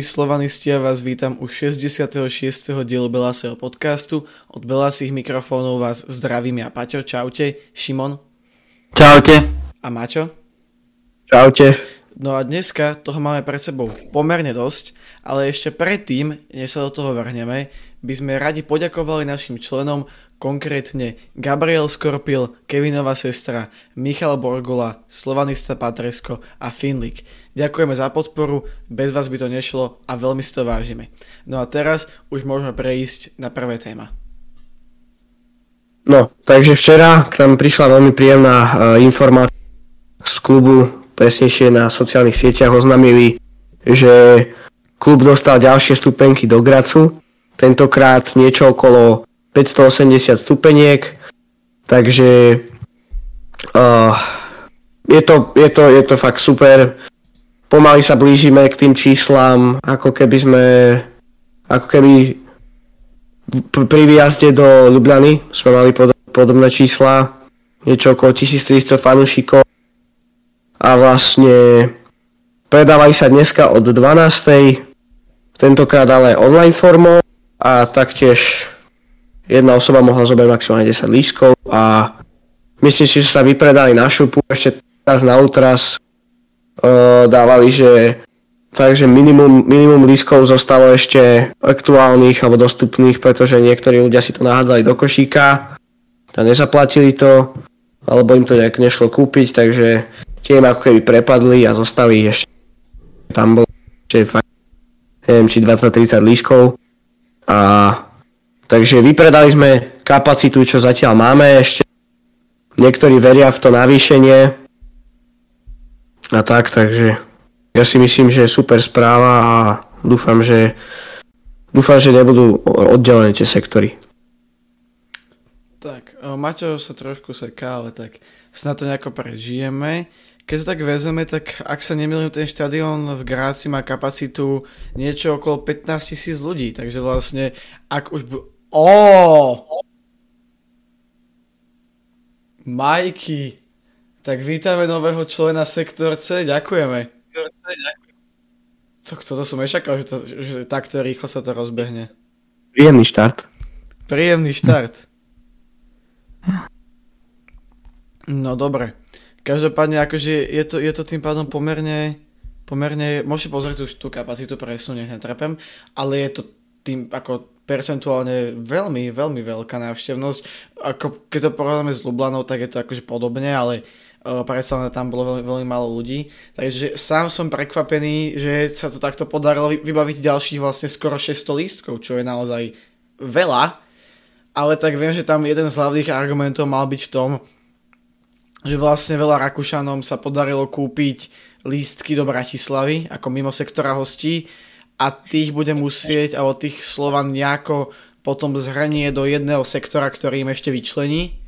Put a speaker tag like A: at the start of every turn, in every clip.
A: Slovanisti, ja vás vítam u 66. dielu Belasého podcastu. Od Belasých mikrofónov vás zdravím ja Paťo, čaute, Šimon.
B: Čaute.
A: A Maťo.
C: Čaute.
A: No a dneska toho máme pred sebou pomerne dosť, ale ešte predtým, než sa do toho vrhneme, by sme radi poďakovali našim členom, konkrétne Gabriel Skorpil, Kevinová sestra, Michal Borgola, Slovanista Patresko a Finlik. Ďakujeme za podporu, bez vás by to nešlo a veľmi si to vážime. No a teraz už môžeme prejsť na prvé téma.
C: No, takže včera k nám prišla veľmi príjemná uh, informácia z klubu, presnejšie na sociálnych sieťach oznámili, že klub dostal ďalšie stupenky do Gracu, tentokrát niečo okolo 580 stupeniek, takže uh, je, to, je, to, je to fakt super. Pomaly sa blížime k tým číslam, ako keby sme ako keby pri výjazde do Ljubljany sme mali pod, podobné čísla, niečo okolo 1300 fanúšikov. A vlastne predávali sa dneska od 12. tentokrát ale online formou. A taktiež jedna osoba mohla zobrať maximálne 10 lístkov a myslím si, že sa vypredali na šupu, ešte teraz na ultras dávali, že fakt, minimum, minimum lístkov zostalo ešte aktuálnych alebo dostupných, pretože niektorí ľudia si to nahádzali do košíka a nezaplatili to, alebo im to nejak nešlo kúpiť, takže tie im ako keby prepadli a zostali ešte tam bolo ešte fakt, neviem, či 20-30 líškov a Takže vypredali sme kapacitu, čo zatiaľ máme ešte. Niektorí veria v to navýšenie. A tak, takže ja si myslím, že je super správa a dúfam, že dúfam, že nebudú oddelené tie sektory.
A: Tak, Maťo sa trošku seká, ale tak snad to nejako prežijeme. Keď to tak vezeme, tak ak sa nemýlim, ten štadión v Gráci má kapacitu niečo okolo 15 tisíc ľudí, takže vlastne ak už Ó! Majky. Tak vítame nového člena Sektor C, ďakujeme. To, toto som nečakal, že, to, že takto rýchlo sa to rozbehne.
C: Príjemný štart.
A: Príjemný štart. No dobre. Každopádne akože je to, je to tým pádom pomerne, pomerne, môžete pozrieť tú, tú kapacitu presnú, nech netrepem, ale je to tým ako percentuálne veľmi, veľmi veľká návštevnosť. Ako keď to porovnáme s Lublanou, tak je to akože podobne, ale predsa tam bolo veľmi, veľmi málo ľudí. Takže sám som prekvapený, že sa to takto podarilo vybaviť ďalších vlastne skoro 600 lístkov, čo je naozaj veľa. Ale tak viem, že tam jeden z hlavných argumentov mal byť v tom, že vlastne veľa Rakúšanom sa podarilo kúpiť lístky do Bratislavy ako mimo sektora hostí a tých bude musieť, alebo tých Slovan nejako potom zhrnie do jedného sektora, ktorý im ešte vyčlení,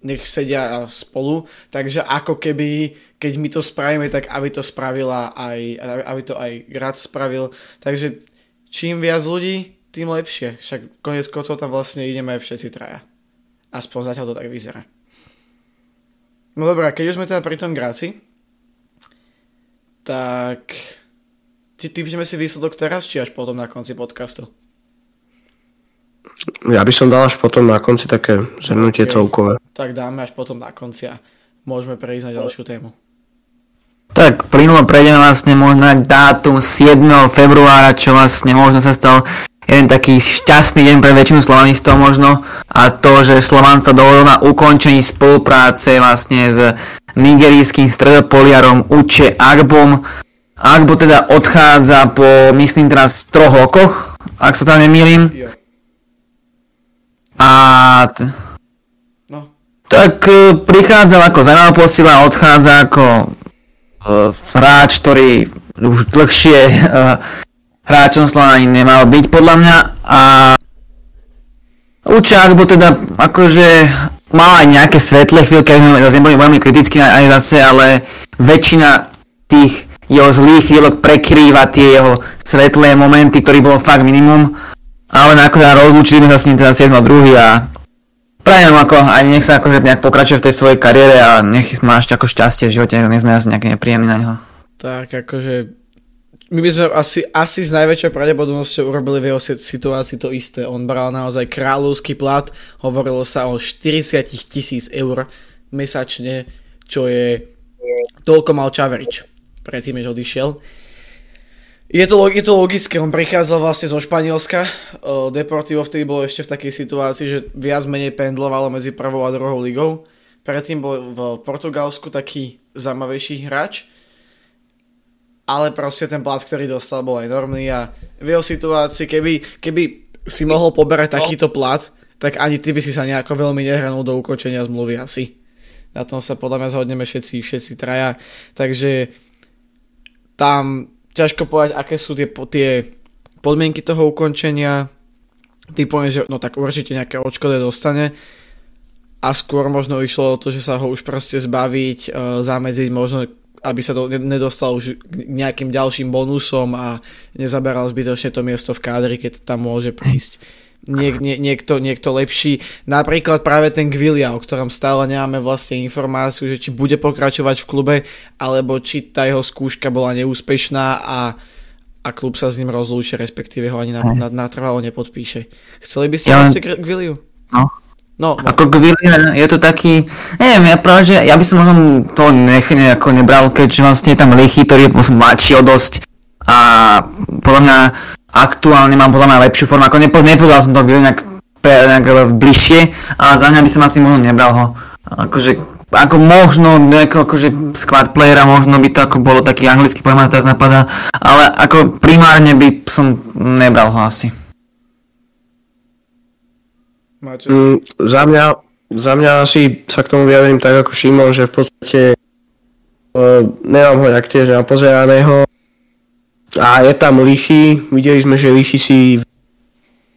A: nech sedia spolu, takže ako keby, keď my to spravíme, tak aby to spravila aj, aby to aj Grad spravil, takže čím viac ľudí, tým lepšie, však konec koncov tam vlastne ideme všetci traja. Aspoň zatiaľ to tak vyzerá. No dobré, keď už sme teda pri tom Gráci, tak typneme si výsledok teraz, či až potom na konci podcastu?
C: Ja by som dal až potom na konci také zhrnutie okay. celkové.
A: Tak dáme až potom na konci a môžeme prejsť na ďalšiu tému.
B: Tak plynulo prejdeme vlastne možno na dátum 7. februára, čo vlastne možno sa stal jeden taký šťastný deň pre väčšinu slovanistov možno a to, že Slovan sa dohodol na ukončení spolupráce vlastne s nigerijským stredopoliarom Uche Agbom Agbo teda odchádza po, myslím teraz, troch rokoch, ak sa tam nemýlim. A... T- no. Tak e, prichádzal ako zaujímavá posila odchádza ako uh, hráč, ktorý už dlhšie uh, hráčom Slovana nemal byť podľa mňa a Učák bo teda akože mal aj nejaké svetlé chvíľky, zase neboli veľmi kriticky aj zase, ale väčšina tých jeho zlý chvíľok prekrýva tie jeho svetlé momenty, ktorý bolo fakt minimum. Ale nakoniec rozlúčili sa s ním teda 7 druhý a prajem ako, aj nech sa akože nejak pokračuje v tej svojej kariére a nech má ešte ako šťastie v živote, nie sme asi nejaké nepríjemní na neho.
A: Tak akože my by sme asi, asi s najväčšou pravdepodobnosťou urobili v jeho situácii to isté. On bral naozaj kráľovský plat, hovorilo sa o 40 tisíc eur mesačne, čo je toľko mal Čaverič predtým, než odišiel. Je to, je to logické, on prichádzal vlastne zo Španielska. Deportivo vtedy bolo ešte v takej situácii, že viac menej pendlovalo medzi prvou a druhou ligou. Predtým bol v Portugalsku taký zaujímavejší hráč ale proste ten plat, ktorý dostal, bol enormný a v jeho situácii, keby, keby si mohol poberať no. takýto plat, tak ani ty by si sa nejako veľmi nehranul do ukončenia zmluvy asi. Na tom sa podľa mňa zhodneme všetci, všetci traja. Takže tam ťažko povedať, aké sú tie, tie podmienky toho ukončenia. Ty povieš, že no tak určite nejaké odškode dostane a skôr možno išlo o to, že sa ho už proste zbaviť, e, zamedziť možno aby sa to nedostal už k nejakým ďalším bonusom a nezaberal zbytočne to miesto v kádri, keď tam môže prísť niek, nie, niekto, niekto lepší. Napríklad práve ten Gvilia, o ktorom stále nemáme vlastne informáciu, že či bude pokračovať v klube, alebo či tá jeho skúška bola neúspešná a, a klub sa s ním rozlúči, respektíve ho ani natrvalo na, na nepodpíše. Chceli by ste ja, asi Gviliu?
B: No, No, ako Gvillier je to taký, neviem, ja práve, že ja by som možno to nech nejako nebral, keďže vlastne je tam Lichy, ktorý je mladší o dosť a podľa mňa aktuálne mám podľa mňa lepšiu formu, ako nepo, nepovedal som to nejak, nejak bližšie, ale za mňa by som asi možno nebral ho. Akože ako možno nejako akože squad playera, možno by to ako bolo taký anglický pojem, teraz napadá, ale ako primárne by som nebral ho asi.
C: Máte? Mm, za, mňa, za mňa asi sa k tomu vyjadrím tak ako Šimon, že v podstate uh, nemám ho jak tiež napozeraného a je tam Lichy, videli sme, že Lichy si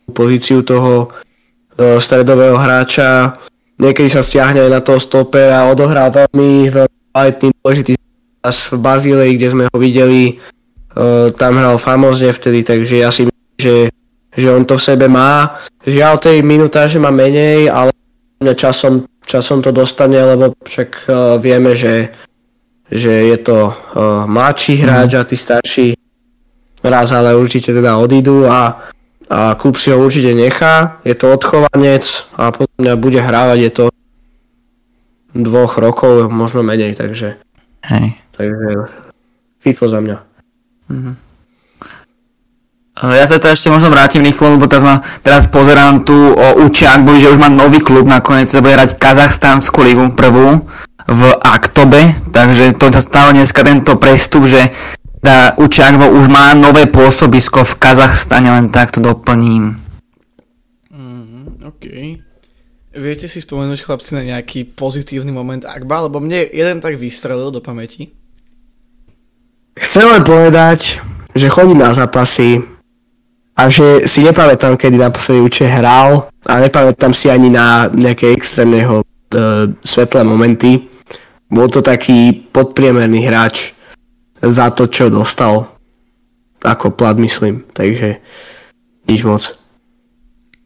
C: pozíciu toho uh, stredového hráča niekedy sa stiahne aj na toho stopera, odohrá veľmi, veľmi kvalitný dôležitý čas v Bazílei, kde sme ho videli, uh, tam hral famozne vtedy, takže ja si myslím, že že on to v sebe má. Žiaľ tej minutáže má menej, ale časom, časom to dostane, lebo však uh, vieme, že, že je to mladší hráč mm. a tí starší raz ale určite teda odídu a, a klub si ho určite nechá. Je to odchovanec a potom mňa bude hrávať, je to dvoch rokov, možno menej, takže
B: Hej.
C: takže FIFO za mňa.
B: Mm-hmm. Ja sa to ešte možno vrátim rýchlo, lebo teraz, ma, teraz pozerám tu o Učiakbu, že už má nový klub, nakoniec sa bude hrať Kazachstánsku ligu prvú v Aktobe, takže to stále dneska tento prestup, že tá Učiakbo už má nové pôsobisko v Kazachstane, len takto doplním.
A: Mm, OK. Viete si spomenúť chlapci na nejaký pozitívny moment Akba, lebo mne jeden tak vystrelil do pamäti.
C: Chcem len povedať, že chodí na zápasy, a že si nepamätám, kedy naposledy uče hral a nepamätám si ani na nejaké extrémneho e, svetlé momenty. Bol to taký podpriemerný hráč za to, čo dostal ako plat, myslím. Takže nič moc.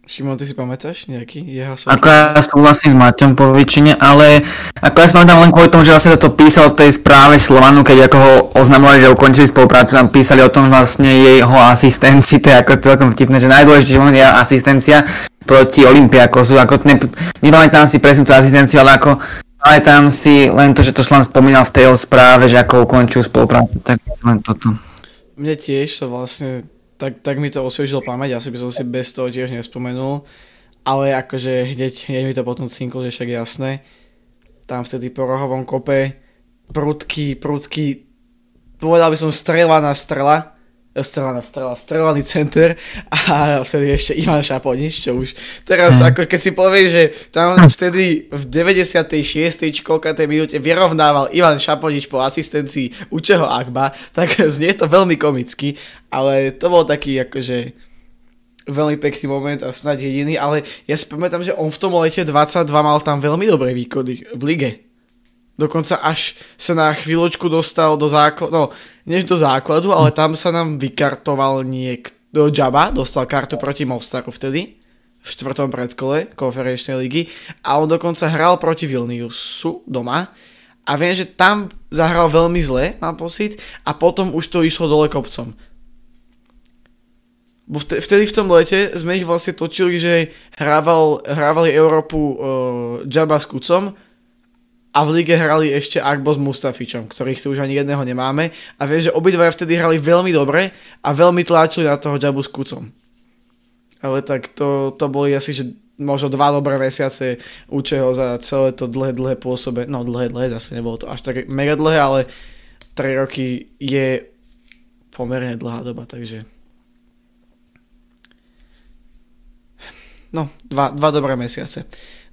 A: Šimon, ty si pamätáš nejaký jeho
B: svoj? Ako ja súhlasím s Maťom po väčšine, ale ako ja si pamätám len kvôli tomu, že vlastne to písal v tej správe Slovanu, keď ako ho oznamovali, že ukončili spoluprácu, tam písali o tom vlastne jeho asistencii, to je ako celkom vtipné, že najdôležitejšie moment je asistencia proti Olympiakosu, ako ne, nepamätám si presne tú asistenciu, ale ako pamätám si len to, že to Slovan spomínal v tej správe, že ako ukončil spoluprácu, tak len toto.
A: Mne tiež sa vlastne tak, tak mi to osviežil pamäť, asi by som si bez toho tiež nespomenul, ale akože hneď, hneď mi to potom cinklo, že však jasné. Tam vtedy po rohovom kope prudký, prudký, povedal by som strela na strela, strela na strela, strelaný center a vtedy ešte Ivan Šaponič, čo už teraz, mm. ako keď si povie, že tam vtedy v 96. či koľka tej minúte vyrovnával Ivan Šaponič po asistencii Učeho Akba, tak znie to veľmi komicky, ale to bol taký akože veľmi pekný moment a snad jediný, ale ja si pamätám, že on v tom lete 22 mal tam veľmi dobré výkony v lige. Dokonca až sa na chvíľočku dostal do základu, no, než do základu, ale tam sa nám vykartoval niekto, Jabba, dostal kartu proti Mostaru vtedy, v štvrtom predkole konferenčnej ligy a on dokonca hral proti Vilniusu doma a viem, že tam zahral veľmi zle, mám pocit, a potom už to išlo dole kopcom. Bo vtedy v tom lete sme ich vlastne točili, že hrával, hrávali Európu uh, Jabba s Kucom a v lige hrali ešte Akbo s Mustafičom, ktorých tu už ani jedného nemáme a viem, že obidvaja vtedy hrali veľmi dobre a veľmi tlačili na toho Jabbu s Kucom. Ale tak to, to boli asi, že možno dva dobré mesiace Učeho za celé to dlhé, dlhé pôsobe. No dlhé, dlhé, zase nebolo to až tak mega dlhé, ale 3 roky je pomerne dlhá doba, takže No, dva, dva dobré mesiace.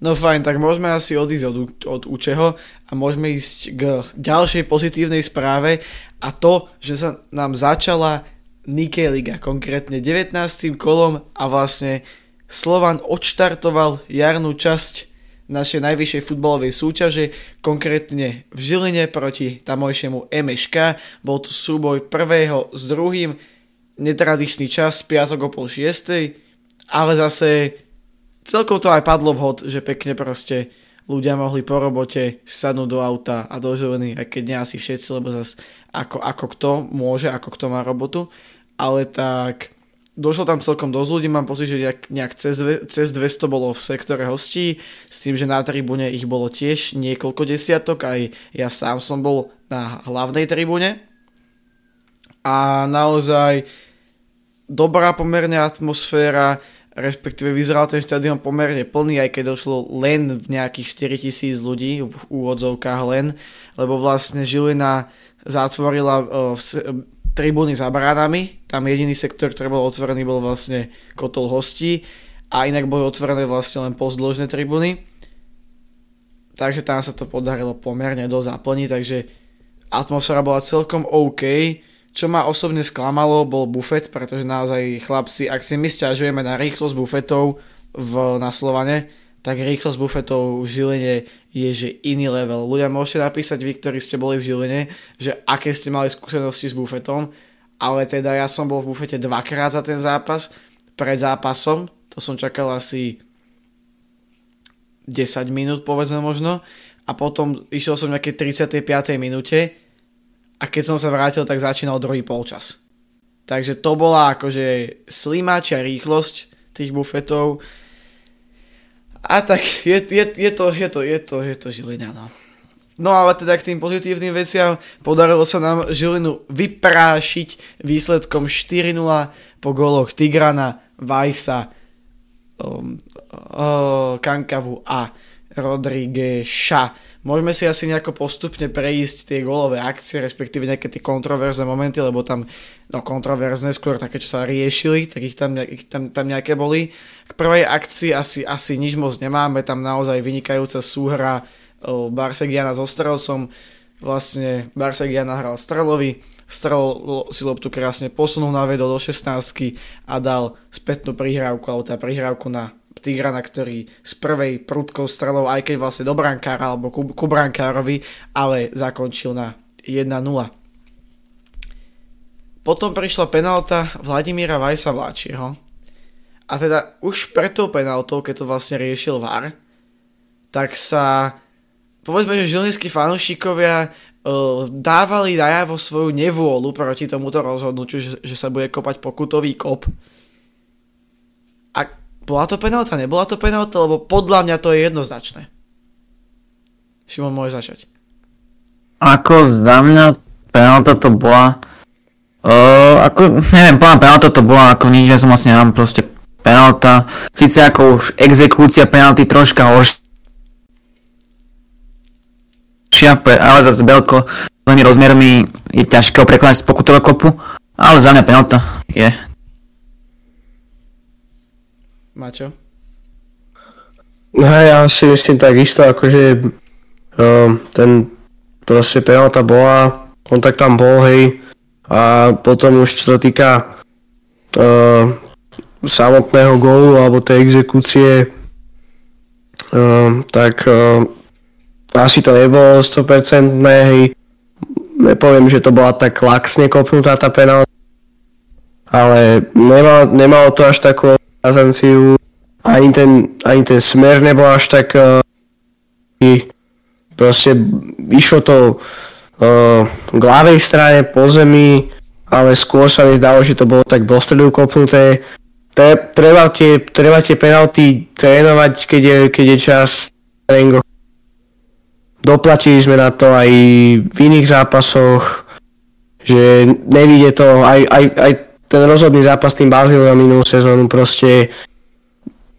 A: No fajn, tak môžeme asi odísť od, od Učeho a môžeme ísť k ďalšej pozitívnej správe a to, že sa nám začala Nike Liga, konkrétne 19. kolom a vlastne Slovan odštartoval jarnú časť našej najvyššej futbalovej súťaže, konkrétne v Žiline proti tamojšiemu MŠK. Bol to súboj prvého s druhým, netradičný čas, 5 o pol 6, ale zase celkom to aj padlo vhod, že pekne proste ľudia mohli po robote sadnúť do auta a do želeny, aj keď nie asi všetci, lebo zase ako, ako kto môže, ako kto má robotu, ale tak došlo tam celkom dosť ľudí, mám pocit, že nejak, nejak cez, cez 200 bolo v sektore hostí, s tým, že na tribúne ich bolo tiež niekoľko desiatok, aj ja sám som bol na hlavnej tribúne. A naozaj dobrá pomerne atmosféra, respektíve vyzeral ten štadión pomerne plný, aj keď došlo len v nejakých 4000 ľudí, v úvodzovkách len, lebo vlastne Žilina zatvorila uh, v, tribúny za bránami, tam jediný sektor, ktorý bol otvorený, bol vlastne kotol hostí a inak boli otvorené vlastne len pozdĺžne tribúny. Takže tam sa to podarilo pomerne dosť zaplniť, takže atmosféra bola celkom OK čo ma osobne sklamalo, bol bufet, pretože naozaj chlapci, ak si my stiažujeme na rýchlosť bufetov v, na Slovane, tak rýchlosť bufetov v Žiline je že iný level. Ľudia môžete napísať vy, ktorí ste boli v Žiline, že aké ste mali skúsenosti s bufetom, ale teda ja som bol v bufete dvakrát za ten zápas, pred zápasom, to som čakal asi 10 minút povedzme možno, a potom išiel som v nejakej 35. minúte, a keď som sa vrátil, tak začínal druhý polčas. Takže to bola akože slimačia rýchlosť tých bufetov. A tak je, je, je, to, je, to, je, to, je to Žilina, no. No ale teda k tým pozitívnym veciam podarilo sa nám Žilinu vyprášiť výsledkom 4-0 po goloch Tigrana, Vajsa, um, uh, Kankavu a Rodrígueša. Môžeme si asi nejako postupne prejsť tie golové akcie, respektíve nejaké tie kontroverzné momenty, lebo tam, no kontroverzné skôr také, čo sa riešili, tak ich tam, ich tam, tam nejaké boli. K prvej akcii asi, asi nič moc nemáme, tam naozaj vynikajúca súhra Barsegiana so Strelcom, vlastne Barsegiana hral Strelovi, Strel si loptu krásne posunul na vedo do 16 a dal spätnú prihrávku, alebo tá prihrávku na Tigrana, ktorý z prvej prudkou strelou, aj keď vlastne do brankára alebo ku, ku brankárovi, ale zakončil na 1-0. Potom prišla penálta Vladimíra Vajsa Vláčieho. A teda už pred tou penáltou, keď to vlastne riešil VAR, tak sa povedzme, že žilinskí fanúšikovia uh, dávali najavo svoju nevôľu proti tomuto rozhodnutiu, že, že sa bude kopať pokutový kop. Bola to penálta, nebola to penálta, lebo podľa mňa to je jednoznačné. Šimon, môže začať.
B: Ako za mňa penálta to bola... Uh, ako, neviem, podľa penálta to bola ako nič, ja som vlastne nemám proste penálta. Sice ako už exekúcia penálty troška horšia, ale zase Belko svojimi rozmermi je ťažké prekonať z pokutového kopu, ale za mňa penálta je
A: Maťo?
C: No ja si myslím takisto, akože uh, ten proste penalta bola, kontakt tam bol, hej, a potom už čo sa týka uh, samotného gólu alebo tej exekúcie, uh, tak uh, asi to nebolo 100% hej, nepoviem, že to bola tak laxne kopnutá tá penalta, ale nemalo, nemalo to až takú azenciu, ani ten, ani ten smer nebol až tak uh, proste išlo to uh, k ľavej strane po zemi, ale skôr sa mi zdalo, že to bolo tak do stredu kopnuté. Treba tie, treba tie penalty trénovať, keď je, keď je čas tréningu. Doplatili sme na to aj v iných zápasoch, že nevidie to, aj, aj, aj ten rozhodný zápas tým Bazíliom minulú sezónu proste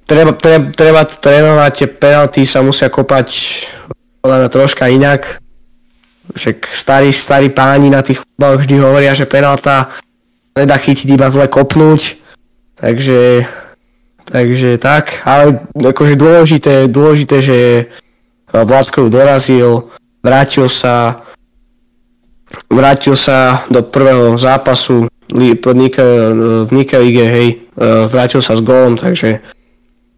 C: treba, treba, treba trénovať, tie penalty sa musia kopať podľa mňa troška inak. Však starí, starí páni na tých futbaloch vždy hovoria, že penalta nedá chytiť iba zle kopnúť. Takže, takže tak, ale akože dôležité, dôležité, že Vládko ju dorazil, vrátil sa, vrátil sa do prvého zápasu v Nike Lige, hej, e, vrátil sa s gólom, takže,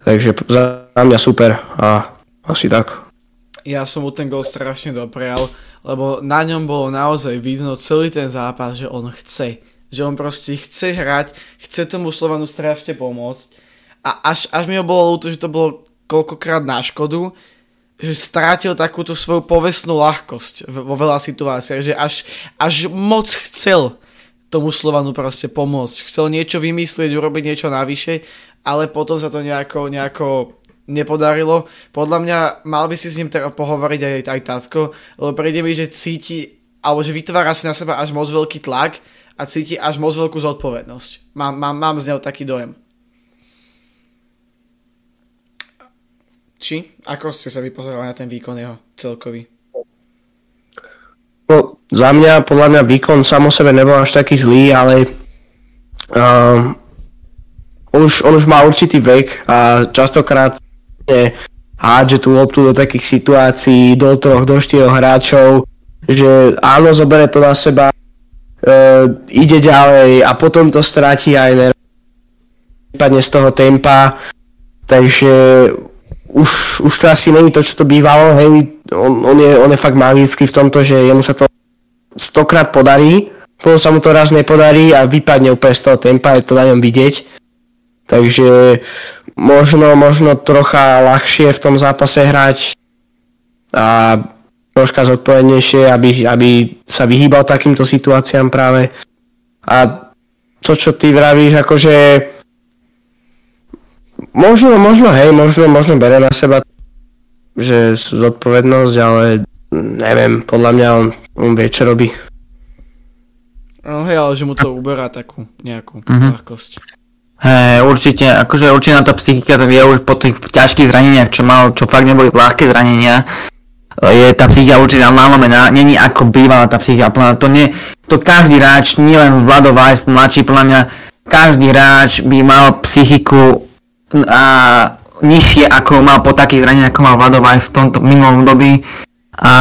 C: takže za mňa super a asi tak
A: ja som mu ten gol strašne doprial, lebo na ňom bolo naozaj vidno celý ten zápas, že on chce. Že on proste chce hrať, chce tomu Slovanu strašne pomôcť. A až, až mi ho bolo ľúto, že to bolo koľkokrát na škodu, že strátil takúto svoju povestnú ľahkosť vo veľa situáciách, že až, až moc chcel tomu Slovanu proste pomôcť. Chcel niečo vymyslieť, urobiť niečo navyše, ale potom sa to nejako, nejako nepodarilo. Podľa mňa mal by si s ním teda pohovoriť aj, aj tatko, lebo príde mi, že cíti, alebo že vytvára si na seba až moc veľký tlak a cíti až moc veľkú zodpovednosť. Mám, mám, mám z neho taký dojem. Či? Ako ste sa vypozerali na ten výkon jeho celkový?
C: No, za mňa, podľa mňa výkon samo sebe nebol až taký zlý, ale uh, on, už, on už má určitý vek a častokrát hádže tú loptu do takých situácií, do troch, do štyroch hráčov, že áno, zobere to na seba, e, ide ďalej a potom to stráti aj prípadne z toho tempa, takže už, už to asi není to, čo to bývalo, hej, on, on, je, on je fakt magický v tomto, že jemu sa to stokrát podarí, potom sa mu to raz nepodarí a vypadne úplne z toho tempa, je to na ňom vidieť. Takže možno, možno trocha ľahšie v tom zápase hrať a troška zodpovednejšie, aby, aby sa vyhýbal takýmto situáciám práve. A to, čo ty vravíš, akože možno, možno, hej, možno, možno bere na seba, že zodpovednosť, ale neviem, podľa mňa on, on vie, čo robí.
A: No hej, ale že mu to uberá takú nejakú mm-hmm. ľahkosť.
B: Hej, určite, akože určite na to psychika je už po tých ťažkých zraneniach, čo mal, čo fakt neboli ľahké zranenia, je tá psychika určite nalomená, není ako bývala tá psychika plná, to nie, to každý hráč, nielen Vlado Vajs, mladší, podľa mňa, každý hráč by mal psychiku a nižšie ako mal po takých zraneniach, ako mal Vlado Vajs v tomto minulom dobi a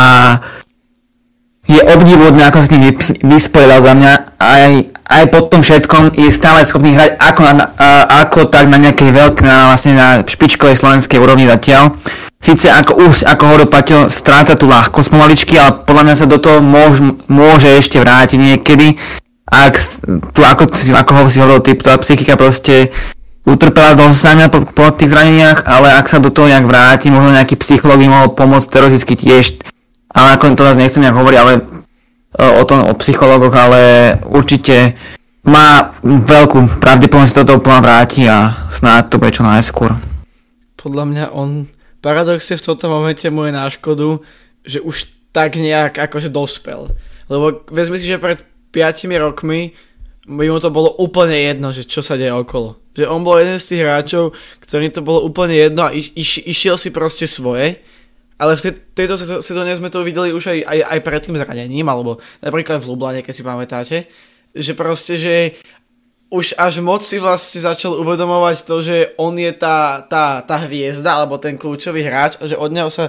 B: je obdivodné, ako sa s tým vysporiadal za mňa. Aj, aj po tom všetkom je stále schopný hrať ako, na, ako tak na nejakej veľkej, na, vlastne na špičkovej slovenskej úrovni zatiaľ. Sice ako už, ako hovoril Paťo, stráca tú ľahkosť pomaličky, ale podľa mňa sa do toho môž, môže ešte vrátiť niekedy. Ak tu, ako, ako ho si hovoril, typ, tá psychika proste utrpela dosť za mňa po, po tých zraneniach, ale ak sa do toho nejak vráti, možno nejaký psychológ by mohol pomôcť teoreticky tiež ale ako to nás nechcem nejak hovoriť, ale e, o tom, o psychologoch, ale určite má veľkú pravdepodobnosť sa toto úplne vráti a snáď to bude čo najskôr.
A: Podľa mňa on paradoxne v tomto momente mu je na škodu, že už tak nejak akože dospel. Lebo vezmi si, že pred 5 rokmi by mu to bolo úplne jedno, že čo sa deje okolo. Že on bol jeden z tých hráčov, ktorým to bolo úplne jedno a iš, iš, išiel si proste svoje ale v tejto sezóne sme to videli už aj, aj, aj pred tým zranením, alebo napríklad v Lublane, keď si pamätáte, že proste, že už až moc si vlastne začal uvedomovať to, že on je tá, tá, tá hviezda, alebo ten kľúčový hráč, a že od neho sa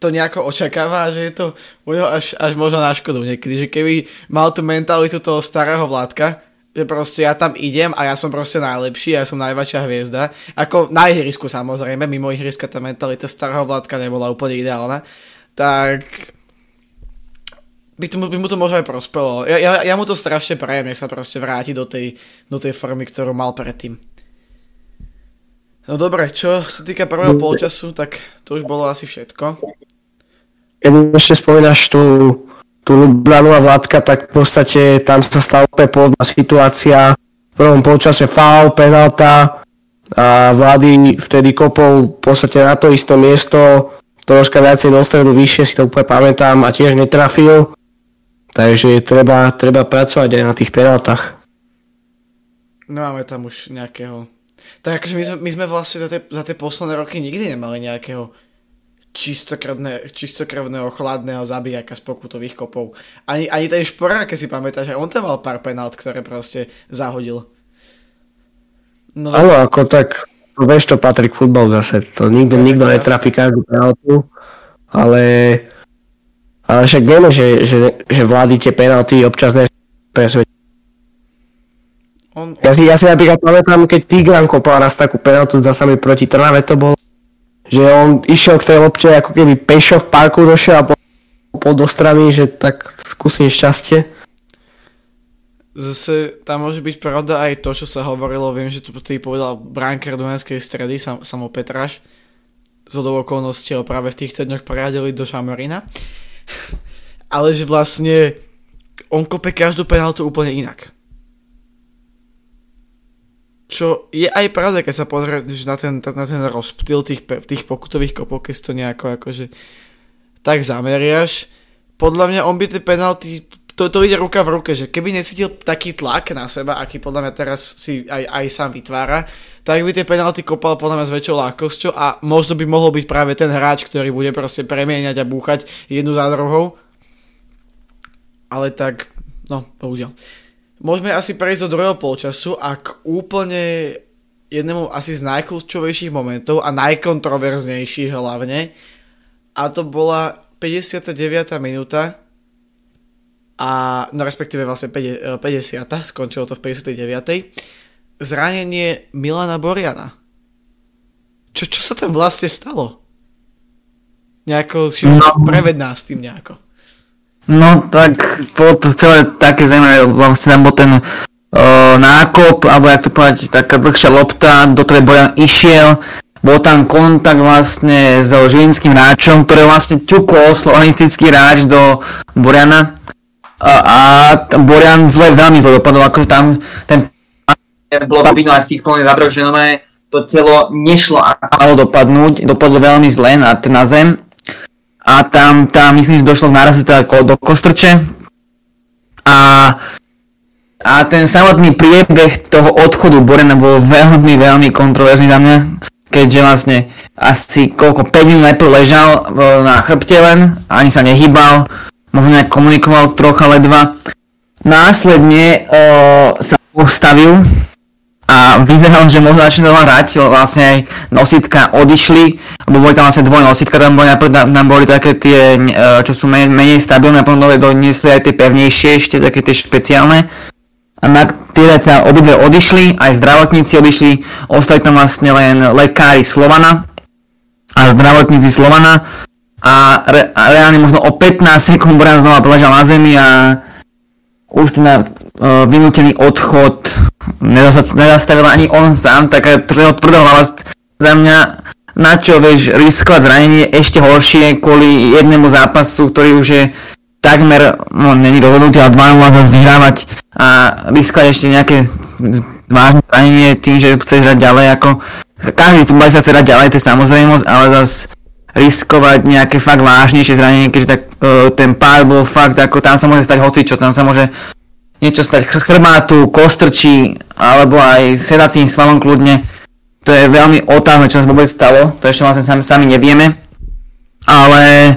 A: to nejako očakáva, že je to u neho až, až možno na škodu niekedy, že keby mal tú mentalitu toho starého vládka, že proste ja tam idem a ja som proste najlepší, ja som najväčšia hviezda. Ako na ihrisku samozrejme, mimo ihriska tá mentalita starého vládka nebola úplne ideálna. Tak by, to, by mu to možno aj prospelo. Ja, ja, ja mu to strašne prajem, nech sa proste vráti do tej, do tej formy, ktorú mal predtým. No dobre, čo sa týka prvého polčasu, tak to už bolo asi všetko.
C: Keď ešte spomínaš tú, tú Lublanu a Vládka, tak v podstate tam sa stala úplne podobná situácia. V prvom polčase faul, penalta a Vlády vtedy kopol v podstate na to isté miesto, troška viacej do stredu vyššie, si to úplne pamätám a tiež netrafil. Takže treba, treba pracovať aj na tých penaltách.
A: No máme tam už nejakého... Tak akože my sme, my sme vlastne za tie, za tie posledné roky nikdy nemali nejakého čistokrvné, čistokrvného, chladného zabijaka z pokutových kopov. Ani, ani ten šporák, keď si pamätáš, že on tam mal pár penalt, ktoré proste zahodil.
C: No, Áno, ako tak, vieš, to patrí k futbalu zase, to nikto, ja, nikto netrafí každú penaltu, ale, ale však vieme, že, že, že vlády tie penalty občas presvedčí. On, on... Ja, si, ja si napríklad pamätám, keď Tigran kopal raz takú penaltu, zdá sa mi proti Trnave to bolo, že on išiel k tej lopte ako keby pešo v parku došiel a po do strany, že tak skúsim šťastie.
A: Zase tam môže byť pravda aj to, čo sa hovorilo, viem, že tu ty povedal bránker Dunajskej stredy, Sam, Samo Petraš, z okolností ho práve v týchto dňoch poradili do Šamorina. Ale že vlastne on kope každú penaltu úplne inak. Čo je aj pravda, keď sa pozrieš na ten, na ten rozptyl tých, tých pokutových kopov, keď to nejako akože tak zameriaš. Podľa mňa on by tie penalty, to, to ide ruka v ruke, že keby necítil taký tlak na seba, aký podľa mňa teraz si aj, aj sám vytvára, tak by tie penalty kopal podľa mňa s väčšou ľahkosťou a možno by mohol byť práve ten hráč, ktorý bude proste premieňať a búchať jednu za druhou. Ale tak, no, bohužiaľ. Môžeme asi prejsť do druhého polčasu a k úplne jednému asi z najkľúčovejších momentov a najkontroverznejších hlavne. A to bola 59. minúta a no respektíve vlastne 50. skončilo to v 59. Zranenie Milana Boriana. Čo, čo sa tam vlastne stalo? Nejako, no. preved nás tým nejako.
B: No tak bolo to celé také zaujímavé, vlastne tam bol ten uh, nákop, alebo jak to povedať, taká dlhšia lopta, do ktorej Bojan išiel, bol tam kontakt vlastne s žilinským hráčom, ktorý vlastne ťukol slovanistický hráč do Boriana. A, a Borian zle, veľmi zle dopadol, akože tam ten bolo vidno aj v tých záberoch, že to telo nešlo a malo dopadnúť, dopadlo veľmi zle na, na zem a tam, tam myslím, že došlo k náraze teda do Kostrče a, a ten samotný priebeh toho odchodu Borena bol veľmi, veľmi kontroverzný za mňa, keďže vlastne asi koľko 5 minút najprv ležal e, na chrbte len, ani sa nehýbal, možno nejak komunikoval trocha ledva. Následne uh, sa postavil a vyzeral, že možno začne znova hrať, vlastne aj nositka odišli, lebo boli tam vlastne dvoj nositka, tam boli, tam boli také tie, e, čo sú menej, menej stabilné, potom nové doniesli aj tie pevnejšie, ešte také tie špeciálne. A na tie teda obidve odišli, aj zdravotníci odišli, ostali tam vlastne len lekári Slovana a zdravotníci Slovana a, re, a reálne možno o 15 sekúnd Brian znova ležal na zemi a už teda uh, vynútený odchod. Nezastavil ani on sám, taká tvrdá za mňa, na čo vieš riskovať zranenie ešte horšie kvôli jednému zápasu, ktorý už je takmer, no není dohodnutý, ale 2-0 zase vyhrávať a riskovať ešte nejaké vážne zranenie tým, že chceš hrať ďalej ako každý tu sa chce hrať ďalej, to je samozrejmosť, ale zase riskovať nejaké fakt vážnejšie zranenie, keďže tak, uh, ten pád bol fakt, ako tam sa môže stať hocičo, tam sa môže niečo stať z chrbátu, kostrčí, alebo aj sedacím svalom kľudne. To je veľmi otázne, čo sa vôbec stalo, to ešte vlastne sami, sami nevieme. Ale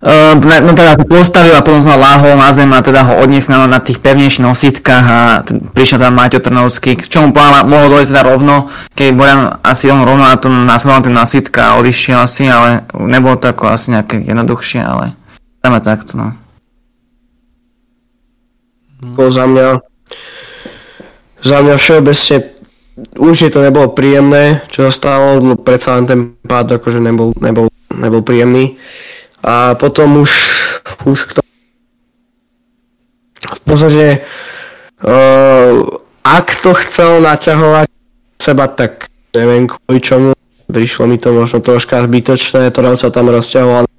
B: Uh, no teda sa postavil a potom znova láhol na zem a teda ho odniesli na, na tých pevnejších nositkách a t- prišiel tam Maťo Trnovský, k čomu povedal, mohol dojsť teda rovno, keď Bojan asi on rovno na to nasledal ten nositka a odišiel asi, ale nebolo to ako asi nejaké jednoduchšie, ale dáme takto no.
C: Bol za mňa za mňa všeobecne je to nebolo príjemné, čo sa stalo, lebo predsa len ten pád akože nebol, nebol, nebol príjemný a potom už, už kto v podstate uh, ak to chcel naťahovať seba, tak neviem kvôli čomu, prišlo mi to možno troška zbytočné, to sa tam rozťahoval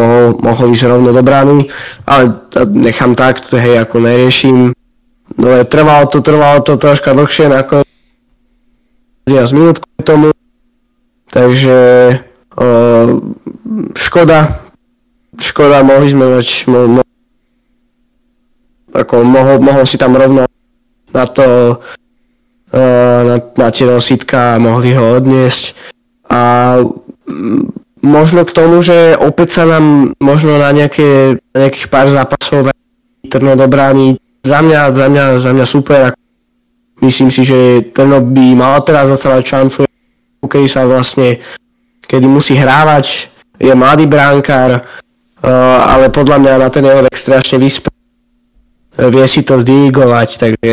C: mohol, mohol ísť rovno do brány, ale nechám tak, to hej, ako neriešim. No trvalo to, trvalo to troška dlhšie, ako z minút k tomu, takže uh, škoda, škoda, mohli sme mať, mo, mo, ako mohol, mohol si tam rovno na to na, na tie nositka a mohli ho odniesť. A možno k tomu, že opäť sa nám možno na, nejaké, nejakých pár zápasov Trno dobráni za mňa, za mňa, za mňa super. Myslím si, že Trno by mal teraz zastávať šancu, keď sa vlastne, kedy musí hrávať, je mladý bránkár, ale podľa mňa na ten vek strašne vyspel. Vie si to zdirigovať, takže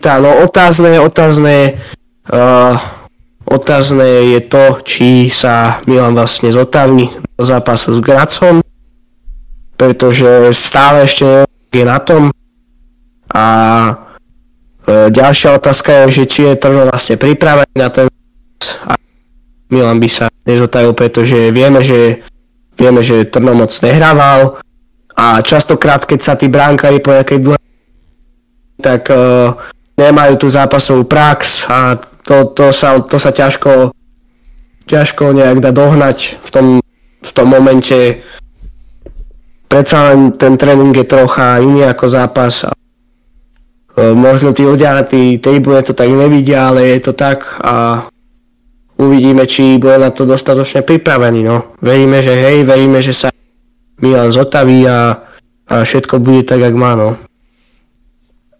C: tá, no otázne, otázne uh, Otázne je to, či sa Milan vlastne zotaví do zápasu s Gracom, pretože stále ešte je na tom. A e, ďalšia otázka je, že či je Trno vlastne pripravený na ten a Milan by sa nezotavil, pretože vieme, že vieme, že Trno moc nehrával a častokrát, keď sa tí bránkári po nejakej dlhej tak uh, nemajú tú zápasovú prax a to, to, sa, to sa ťažko, ťažko nejak dá dohnať v tom, v tom momente. Predsa len ten tréning je trocha iný ako zápas. A, e, možno tí ľudia na tej tribúne to tak nevidia, ale je to tak a uvidíme, či bude na to dostatočne pripravený. No. Veríme, že hej, veríme, že sa Milan zotaví a, a všetko bude tak, jak má. No.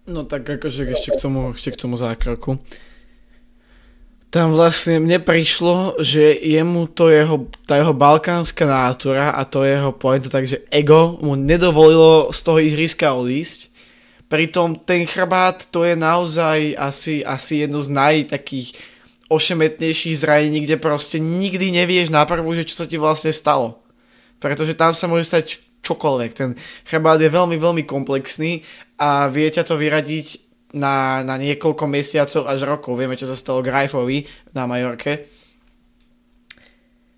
A: No tak akože ešte k tomu, ešte k tomu zákroku tam vlastne mne prišlo, že jemu to jeho, tá jeho balkánska nátura a to jeho point, takže ego mu nedovolilo z toho ihriska odísť. Pritom ten chrbát to je naozaj asi, asi jedno z naj takých ošemetnejších zranení, kde proste nikdy nevieš naprvu, že čo sa ti vlastne stalo. Pretože tam sa môže stať čokoľvek. Ten chrbát je veľmi, veľmi komplexný a vie ťa to vyradiť na, na niekoľko mesiacov až rokov. Vieme, čo sa stalo Grajfovi na Majorke.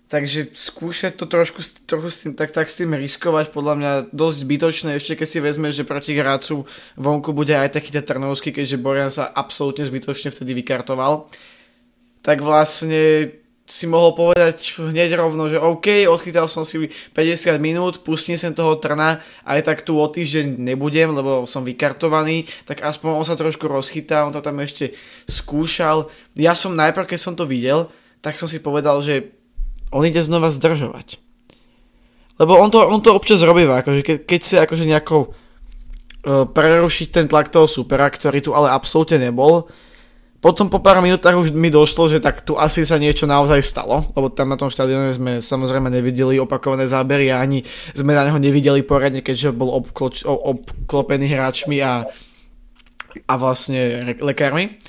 A: Takže skúšať to trošku, trochu s tým, tak, tak s tým riskovať, podľa mňa dosť zbytočné, ešte keď si vezme, že proti Grácu vonku bude aj taký Trnovský, keďže Borian sa absolútne zbytočne vtedy vykartoval. Tak vlastne si mohol povedať hneď rovno, že OK, odchytal som si 50 minút, pustím sem toho trna, aj tak tu o týždeň nebudem, lebo som vykartovaný, tak aspoň on sa trošku rozchytá, on to tam ešte skúšal. Ja som najprv, keď som to videl, tak som si povedal, že on ide znova zdržovať. Lebo on to, on to občas robíva, akože keď, keď si akože nejako uh, prerušiť ten tlak toho supera, ktorý tu ale absolútne nebol, potom po pár minútach už mi došlo, že tak tu asi sa niečo naozaj stalo, lebo tam na tom štadióne sme samozrejme nevideli opakované zábery a ani sme na neho nevideli poradne, keďže bol obkloč, obklopený hráčmi a, a vlastne lekármi.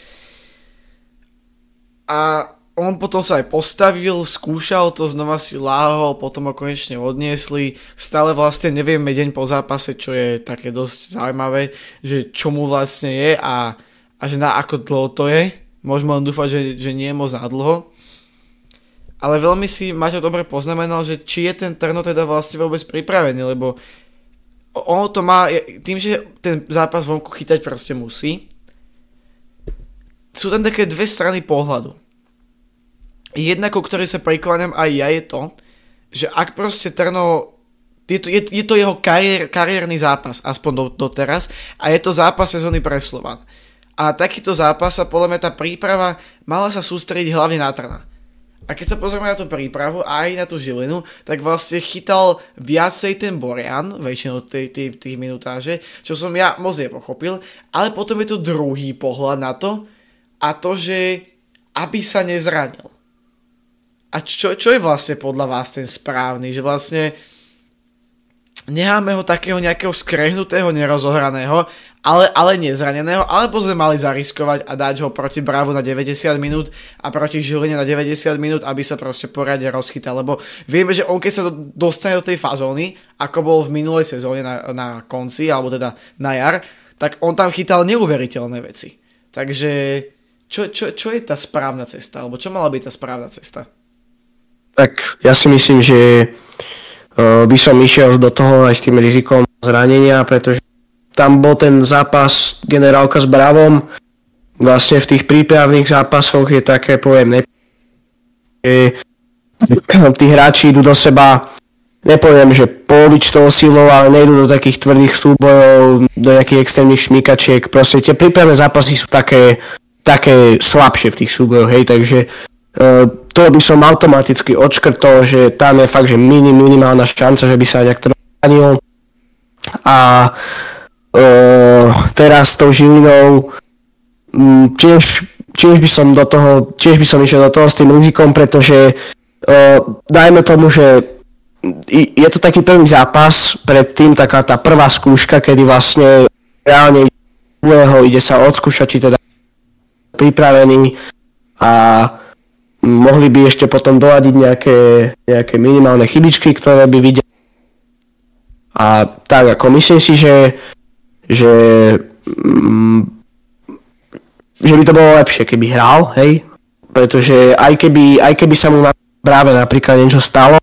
A: A on potom sa aj postavil, skúšal to, znova si láhol, potom ho konečne odniesli. Stále vlastne nevieme deň po zápase, čo je také dosť zaujímavé, že čo mu vlastne je a a že na ako dlho to je. Môžeme len dúfať, že, že nie je moc na dlho. Ale veľmi si Maťo dobre poznamenal, že či je ten Trno teda vlastne vôbec pripravený, lebo ono to má, tým, že ten zápas vonku chytať proste musí, sú tam také dve strany pohľadu. Jedna, ku ktorej sa prikláňam aj ja, je to, že ak proste Trno je to, je, je to jeho kariér, kariérny zápas, aspoň do, doteraz, a je to zápas sezóny pre Slovan. A takýto zápas sa podľa mňa tá príprava mala sa sústrediť hlavne na Trna. A keď sa pozrieme na tú prípravu a aj na tú Žilinu, tak vlastne chytal viacej ten Borian, väčšinou tej, tej, tej minutáže, čo som ja moc nepochopil, ale potom je tu druhý pohľad na to a to, že aby sa nezranil. A čo, čo je vlastne podľa vás ten správny? Že vlastne necháme ho takého nejakého skrehnutého, nerozohraného, ale, ale nezraneného, alebo sme mali zariskovať a dať ho proti Bravo na 90 minút a proti Žiline na 90 minút, aby sa proste poriadne rozchytal, lebo vieme, že on keď sa dostane do tej fazóny, ako bol v minulej sezóne na, na konci, alebo teda na jar, tak on tam chytal neuveriteľné veci. Takže čo, čo, čo je tá správna cesta, alebo čo mala byť tá správna cesta?
C: tak ja si myslím, že by som išiel do toho aj s tým rizikom zranenia, pretože tam bol ten zápas generálka s Bravom. Vlastne v tých prípravných zápasoch je také, poviem, ne... tí hráči idú do seba nepoviem, že polovičnou silou, ale nejdu do takých tvrdých súbojov, do nejakých extrémnych šmíkačiek. Proste tie prípravné zápasy sú také, také slabšie v tých súbojoch, hej, takže uh, to by som automaticky odškrtol, že tam je fakt, že minim, minimálna šanca, že by sa nejak zranil. A uh, teraz s tou Žilinou um, tiež, tiež by som do toho, tiež by som išiel do toho s tým rizikom, pretože uh, dajme tomu, že je to taký prvý zápas, predtým taká tá prvá skúška, kedy vlastne reálne ide sa odskúšať, či teda pripravený a mohli by ešte potom doľadiť nejaké, nejaké minimálne chybičky, ktoré by videli. A tak ako myslím si, že, že, mm, že by to bolo lepšie, keby hral, hej, pretože aj keby, aj keby sa mu práve napríklad niečo stalo,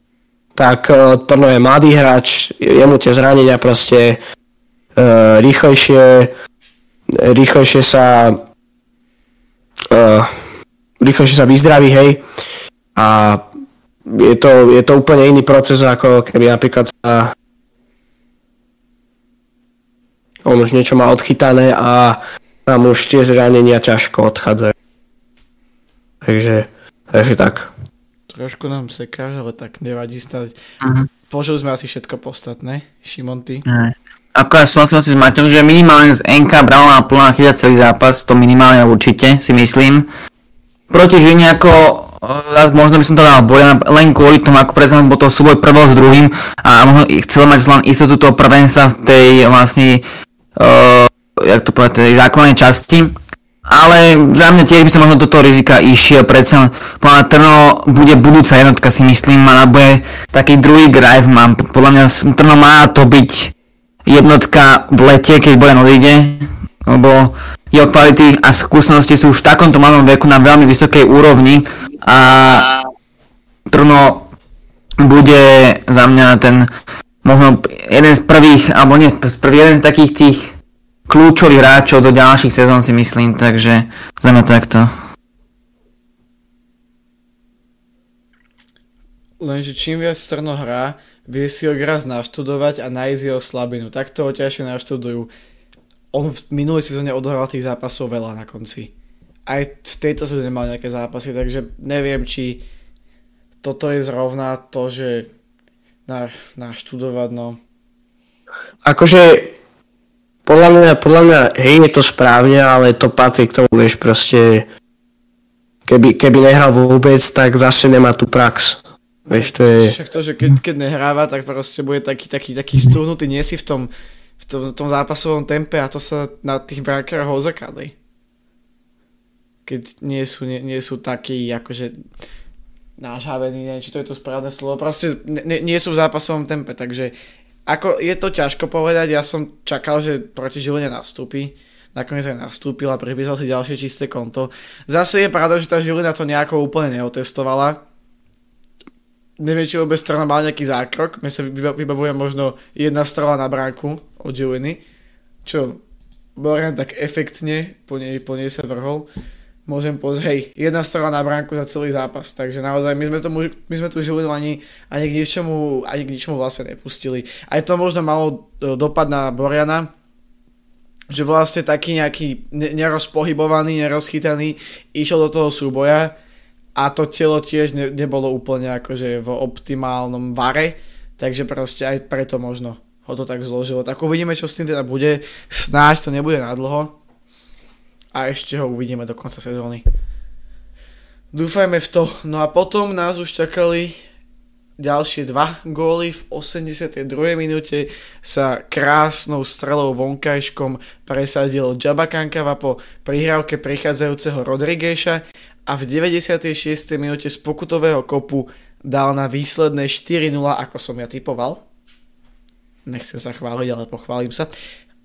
C: tak uh, Trno je mladý hráč, jemu tie zranenia proste uh, rýchlejšie, rýchlejšie sa uh, rýchlejšie sa vyzdraví, hej. A je to, je to úplne iný proces, ako keby napríklad sa on už niečo má odchytané a tam už tie zranenia ťažko odchádzajú. Takže, takže tak
A: trošku nám sekáš, ale tak nevadí stať. Uh-huh. Počuli sme asi všetko podstatné, Šimon, ty. Uh-huh.
B: Ako ja súhlasím asi s Maťom, že minimálne z NK bral na plná chyťať celý zápas, to minimálne určite, si myslím. Proti Žiline ako raz možno by som to dal boja len kvôli tomu, ako predsa bol to súboj prvého s druhým a možno chcel mať len istotu toho prvenstva v tej vlastne uh, jak to povedať, tej základnej časti. Ale za mňa tiež by som možno do toho rizika išiel, predsa podľa Trno bude budúca jednotka si myslím, a bude taký druhý drive mám, podľa mňa Trno má to byť jednotka v lete, keď Bojan odíde, lebo jeho kvality a skúsenosti sú už v takomto malom veku na veľmi vysokej úrovni a Trno bude za mňa ten možno jeden z prvých, alebo nie, jeden z takých tých kľúčových hráčov do ďalších sezón si myslím, takže zrejme takto.
A: Lenže čím viac Strno hrá, vie si ho raz naštudovať a nájsť jeho slabinu. Takto ho ťažšie naštudujú. On v minulej sezóne odohral tých zápasov veľa na konci. Aj v tejto sezóne mal nejaké zápasy, takže neviem, či toto je zrovna to, že na, naštudovať, no.
C: Akože podľa mňa, podľa mňa, hej, je to správne, ale to patrí k tomu, vieš, proste keby, keby nehral vôbec, tak zase nemá tú prax. Vieš, to je...
A: Však to, že keď, keď nehráva, tak proste bude taký, taký, taký stúhnutý, nie si v tom, v tom, tom zápasovom tempe a to sa na tých brankároch ozakadli. Keď nie sú, nie, nie sú takí, akože nážhavení, neviem, či to je to správne slovo, proste nie, nie sú v zápasovom tempe, takže ako je to ťažko povedať, ja som čakal, že proti Žiline nastúpi, nakoniec aj nastúpil a pripísal si ďalšie čisté konto. Zase je pravda, že tá Žilina to nejako úplne neotestovala. Neviem, či vôbec strana mal nejaký zákrok, mne sa vybavuje možno jedna strela na bránku od Žiliny, čo Boran tak efektne po nej, po nej sa vrhol. Môžem pozrieť, hej, jedna strela na bránku za celý zápas, takže naozaj my sme, tomu, my sme tu žili ani, ani, k ničomu, ani k ničomu vlastne nepustili. Aj to možno malo e, dopad na Boriana, že vlastne taký nejaký nerozpohybovaný, nerozchytaný išiel do toho súboja a to telo tiež ne, nebolo úplne akože v optimálnom vare, takže proste aj preto možno ho to tak zložilo. Tak uvidíme, čo s tým teda bude. Snáď to nebude nadlho, a ešte ho uvidíme do konca sezóny. Dúfajme v to. No a potom nás už čakali ďalšie dva góly. V 82. minúte sa krásnou strelou vonkajškom presadil Jabba Kankava po prihrávke prichádzajúceho Rodrigueša a v 96. minúte z pokutového kopu dal na výsledné 4-0, ako som ja typoval. Nechcem sa chváliť, ale pochválim sa.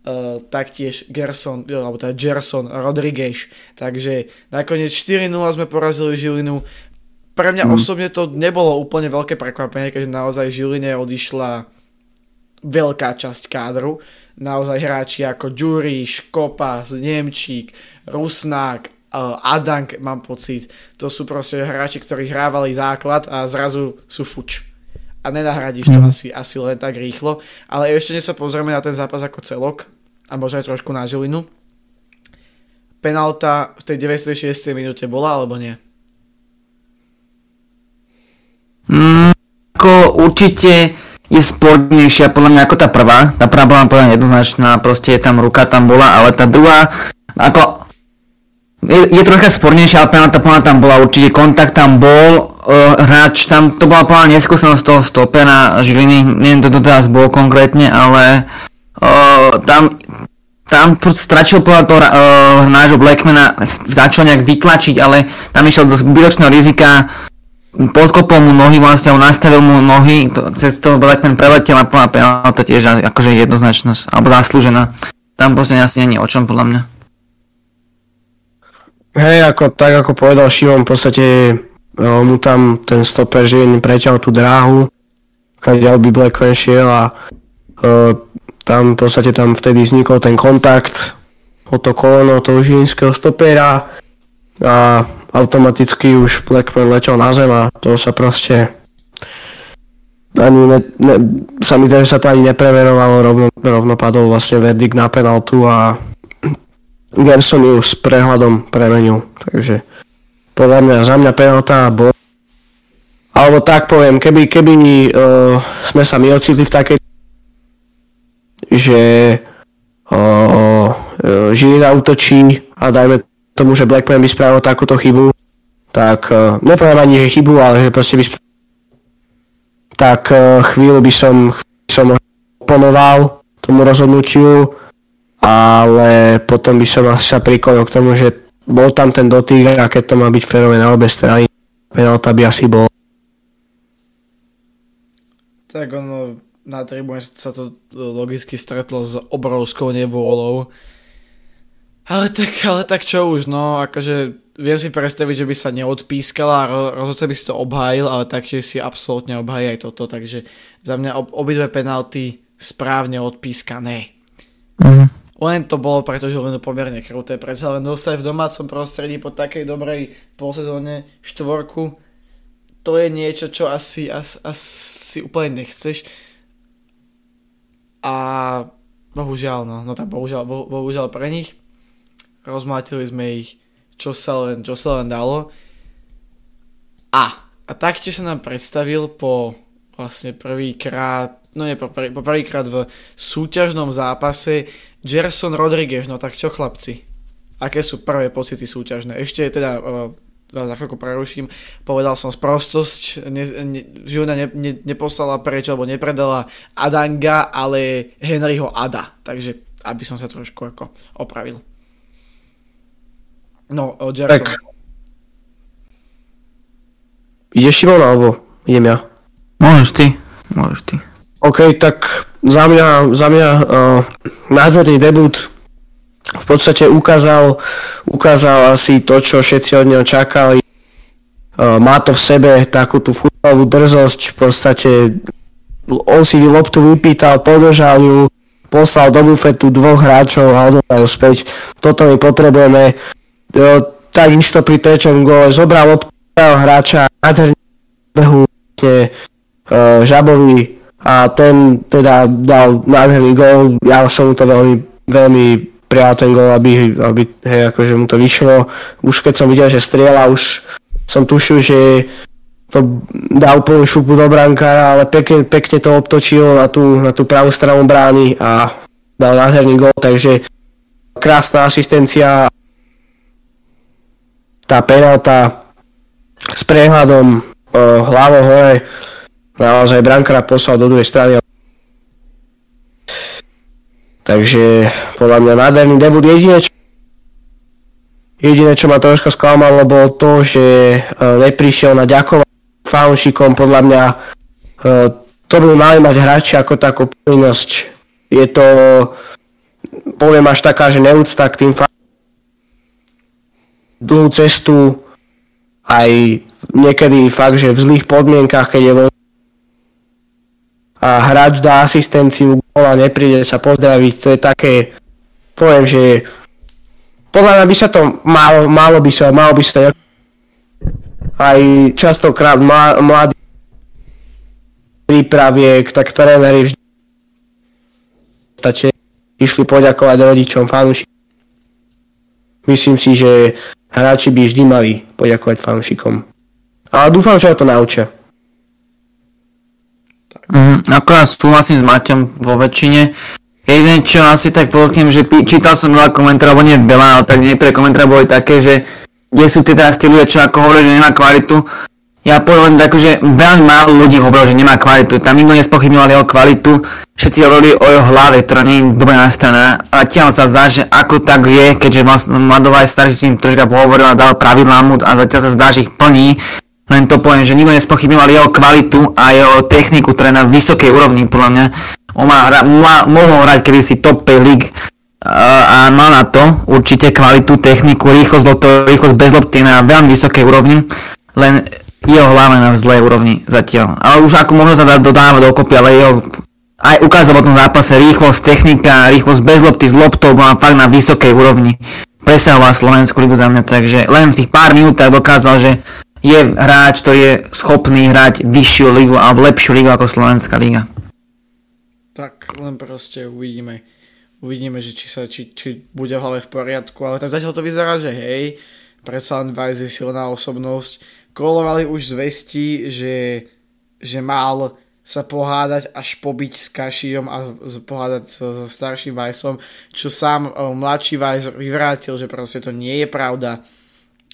A: Uh, taktiež Gerson, alebo teda Gerson Rodriguez. Takže nakoniec 4-0 sme porazili Žilinu. pre mňa mm. osobne to nebolo úplne veľké prekvapenie, keďže naozaj Žiline odišla veľká časť kádru. Naozaj hráči ako Ďuri, Škopa, Nemčík, Rusnák, Adank, mám pocit. To sú proste hráči, ktorí hrávali základ a zrazu sú fuč. A nenahradíš to mm. asi, asi len tak rýchlo. Ale ešte než sa pozrieme na ten zápas ako celok a možno aj trošku na Žilinu. Penalta v tej 96. minúte bola alebo nie?
B: Mm, ako určite je spornejšia podľa mňa ako tá prvá. Tá prvá bola podľa jednoznačná, proste je tam ruka tam bola, ale tá druhá, ako je, je trocha spornejšia, ale penálta podľa tam bola určite, kontakt tam bol, uh, hráč tam, to bola podľa neskúsenosť toho stopera Žiliny, neviem to teraz bol konkrétne, ale uh, tam tam stračil podľa toho uh, nášho Blackmana, začal nejak vytlačiť, ale tam išiel do zbytočného rizika, podkopol mu nohy, vlastne nastavil mu nohy, to, cez toho Blackman preletel a plná penálta tiež akože jednoznačnosť, alebo zaslúžená. Tam proste asi není o čom podľa mňa.
C: Hej, ako, tak ako povedal Šimon, v podstate o, mu tam ten stoper živý preťal tú dráhu, keď by Blackman šiel a o, tam v podstate tam vtedy vznikol ten kontakt o to kolono toho žilinského stopera a automaticky už Blackman letel na zem a to sa proste ani ne, ne, sa mi zdá, že sa to ani nepreverovalo, rovno, rovno padol vlastne verdikt na penaltu a Gerson ju s prehľadom premenil, takže podľa mňa za mňa penalta bol alebo tak poviem, keby, keby uh, sme sa my ocitli v takej že uh, Žilina útočí a dajme tomu, že Blackman by spravil takúto chybu, tak uh, nepoviem ani, že chybu, ale že proste by spravil, tak uh, chvíľu by som, som oponoval tomu rozhodnutiu, ale potom by som asi sa priklonil k tomu, že bol tam ten dotyk a keď to má byť férové na obe strany, penalta by asi bol.
A: Tak ono, na tribúne sa to logicky stretlo s obrovskou nevôľou ale tak, ale tak čo už, no, akože viem si predstaviť, že by sa neodpískala a rozhodca by si to obhájil, ale taktiež si absolútne obhájí aj toto, takže za mňa ob, obidve penalty správne odpískané. Mm-hmm. Len to bolo preto, že len pomerne kruté, predsa len dostať v domácom prostredí po takej dobrej polsezóne štvorku, to je niečo, čo asi, asi, asi úplne nechceš. A bohužiaľ, no, no tak bohužiaľ, bohužiaľ pre nich rozmlátili sme ich, čo sa len, čo sa len dalo. A, a taktiež sa nám predstavil po vlastne prvýkrát, no nie, po, prvý, po prvýkrát v súťažnom zápase Gerson Rodriguez, no tak čo chlapci? Aké sú prvé pocity súťažné? Ešte teda uh, za chvíľku preruším, povedal som sprostosť, ne, ne, Žilina ne, ne, neposlala preč alebo nepredala Adanga, ale Henryho Ada, takže aby som sa trošku ako opravil. No, o Jackson. Tak.
C: Ideš Šimon, alebo idem ja?
B: Môžeš ty, môžeš ty.
C: OK, tak za mňa, za mňa uh, nádherný debut v podstate ukázal, ukázal asi to, čo všetci od neho čakali. Uh, má to v sebe takú tú futbalovú drzosť, v podstate on si loptu vypýtal, podržal ju, poslal do bufetu dvoch hráčov a odovzdal späť. Toto my potrebujeme jo, takisto pri treťom gole zobral obtého hráča nádherne behu uh, Žabovi a ten teda dal nádherný gól. Ja som mu to veľmi, veľmi prijal ten gól, aby, aby hej, akože mu to vyšlo. Už keď som videl, že strieľa, už som tušil, že to dá úplne šupu do brankára, ale pekne, pekne to obtočil na tú, na tú pravú stranu brány a dal nádherný gól, takže krásna asistencia tá penalta s prehľadom uh, hlavou hore naozaj brankára poslal do druhej strany. Takže podľa mňa nádherný debut. Jedine, čo, jediné, čo ma troška sklamalo, bolo to, že uh, neprišiel na ďakovanie fanúšikom. Podľa mňa uh, to by mali mať hráči ako takú povinnosť. Je to, poviem až taká, že neúcta k tým fanúšikom dlhú cestu aj niekedy fakt, že v zlých podmienkach, keď je voľný a hráč dá asistenciu a nepríde sa pozdraviť, to je také, poviem, že podľa mňa by sa to malo, malo by sa, malo by sa aj častokrát mladí prípraviek, tak tréneri vždy stačí išli poďakovať rodičom, fanúšikom. Myslím si, že hráči by vždy mali poďakovať fanúšikom. Ale dúfam, že to naučia.
B: Mm, akorát súhlasím s Maťom vo väčšine. Jediné, čo asi tak podotknem, že čítal som veľa komentárov, alebo nie veľa, ale tak niektoré komentáre boli také, že kde sú tie teraz tí ľudia, čo ako hovorí, že nemá kvalitu. Ja poviem tak, že veľmi málo ľudí hovorilo, že nemá kvalitu. Tam nikto nespochybňoval jeho kvalitu, všetci hovorili o jeho hlave, ktorá nie je dobre nastavená. A tiaľ sa zdá, že ako tak je, keďže vlastne Mladová je starší s ním troška pohovoril a dal pravidlá mu a zatiaľ sa zdá, že ich plní. Len to poviem, že nikto nespochybňoval jeho kvalitu a jeho techniku, ktorá je na vysokej úrovni, podľa mňa. On má, má, mohol hrať kedysi top 5 league a, má na to určite kvalitu, techniku, rýchlosť, rýchlosť bez lopty na veľmi vysokej úrovni. Len jeho hlava na zlej úrovni zatiaľ. Ale už ako možno sa dá dodávať dokopy, ale jeho aj ukázal v tom zápase rýchlosť, technika, rýchlosť bez lopty s loptou bola fakt na vysokej úrovni. Presahoval Slovenskú ligu za mňa, takže len v tých pár minútach dokázal, že je hráč, ktorý je schopný hrať vyššiu ligu alebo lepšiu ligu ako Slovenská liga.
A: Tak len proste uvidíme. Uvidíme, že či, sa, či, či bude v hlave v poriadku, ale tak zatiaľ to vyzerá, že hej, predsa len Vice je silná osobnosť, kolovali už zvesti, že, že mal sa pohádať až pobiť s Kašijom a pohádať so, so starším Vajsom, čo sám o, mladší Vajs vyvrátil, že proste to nie je pravda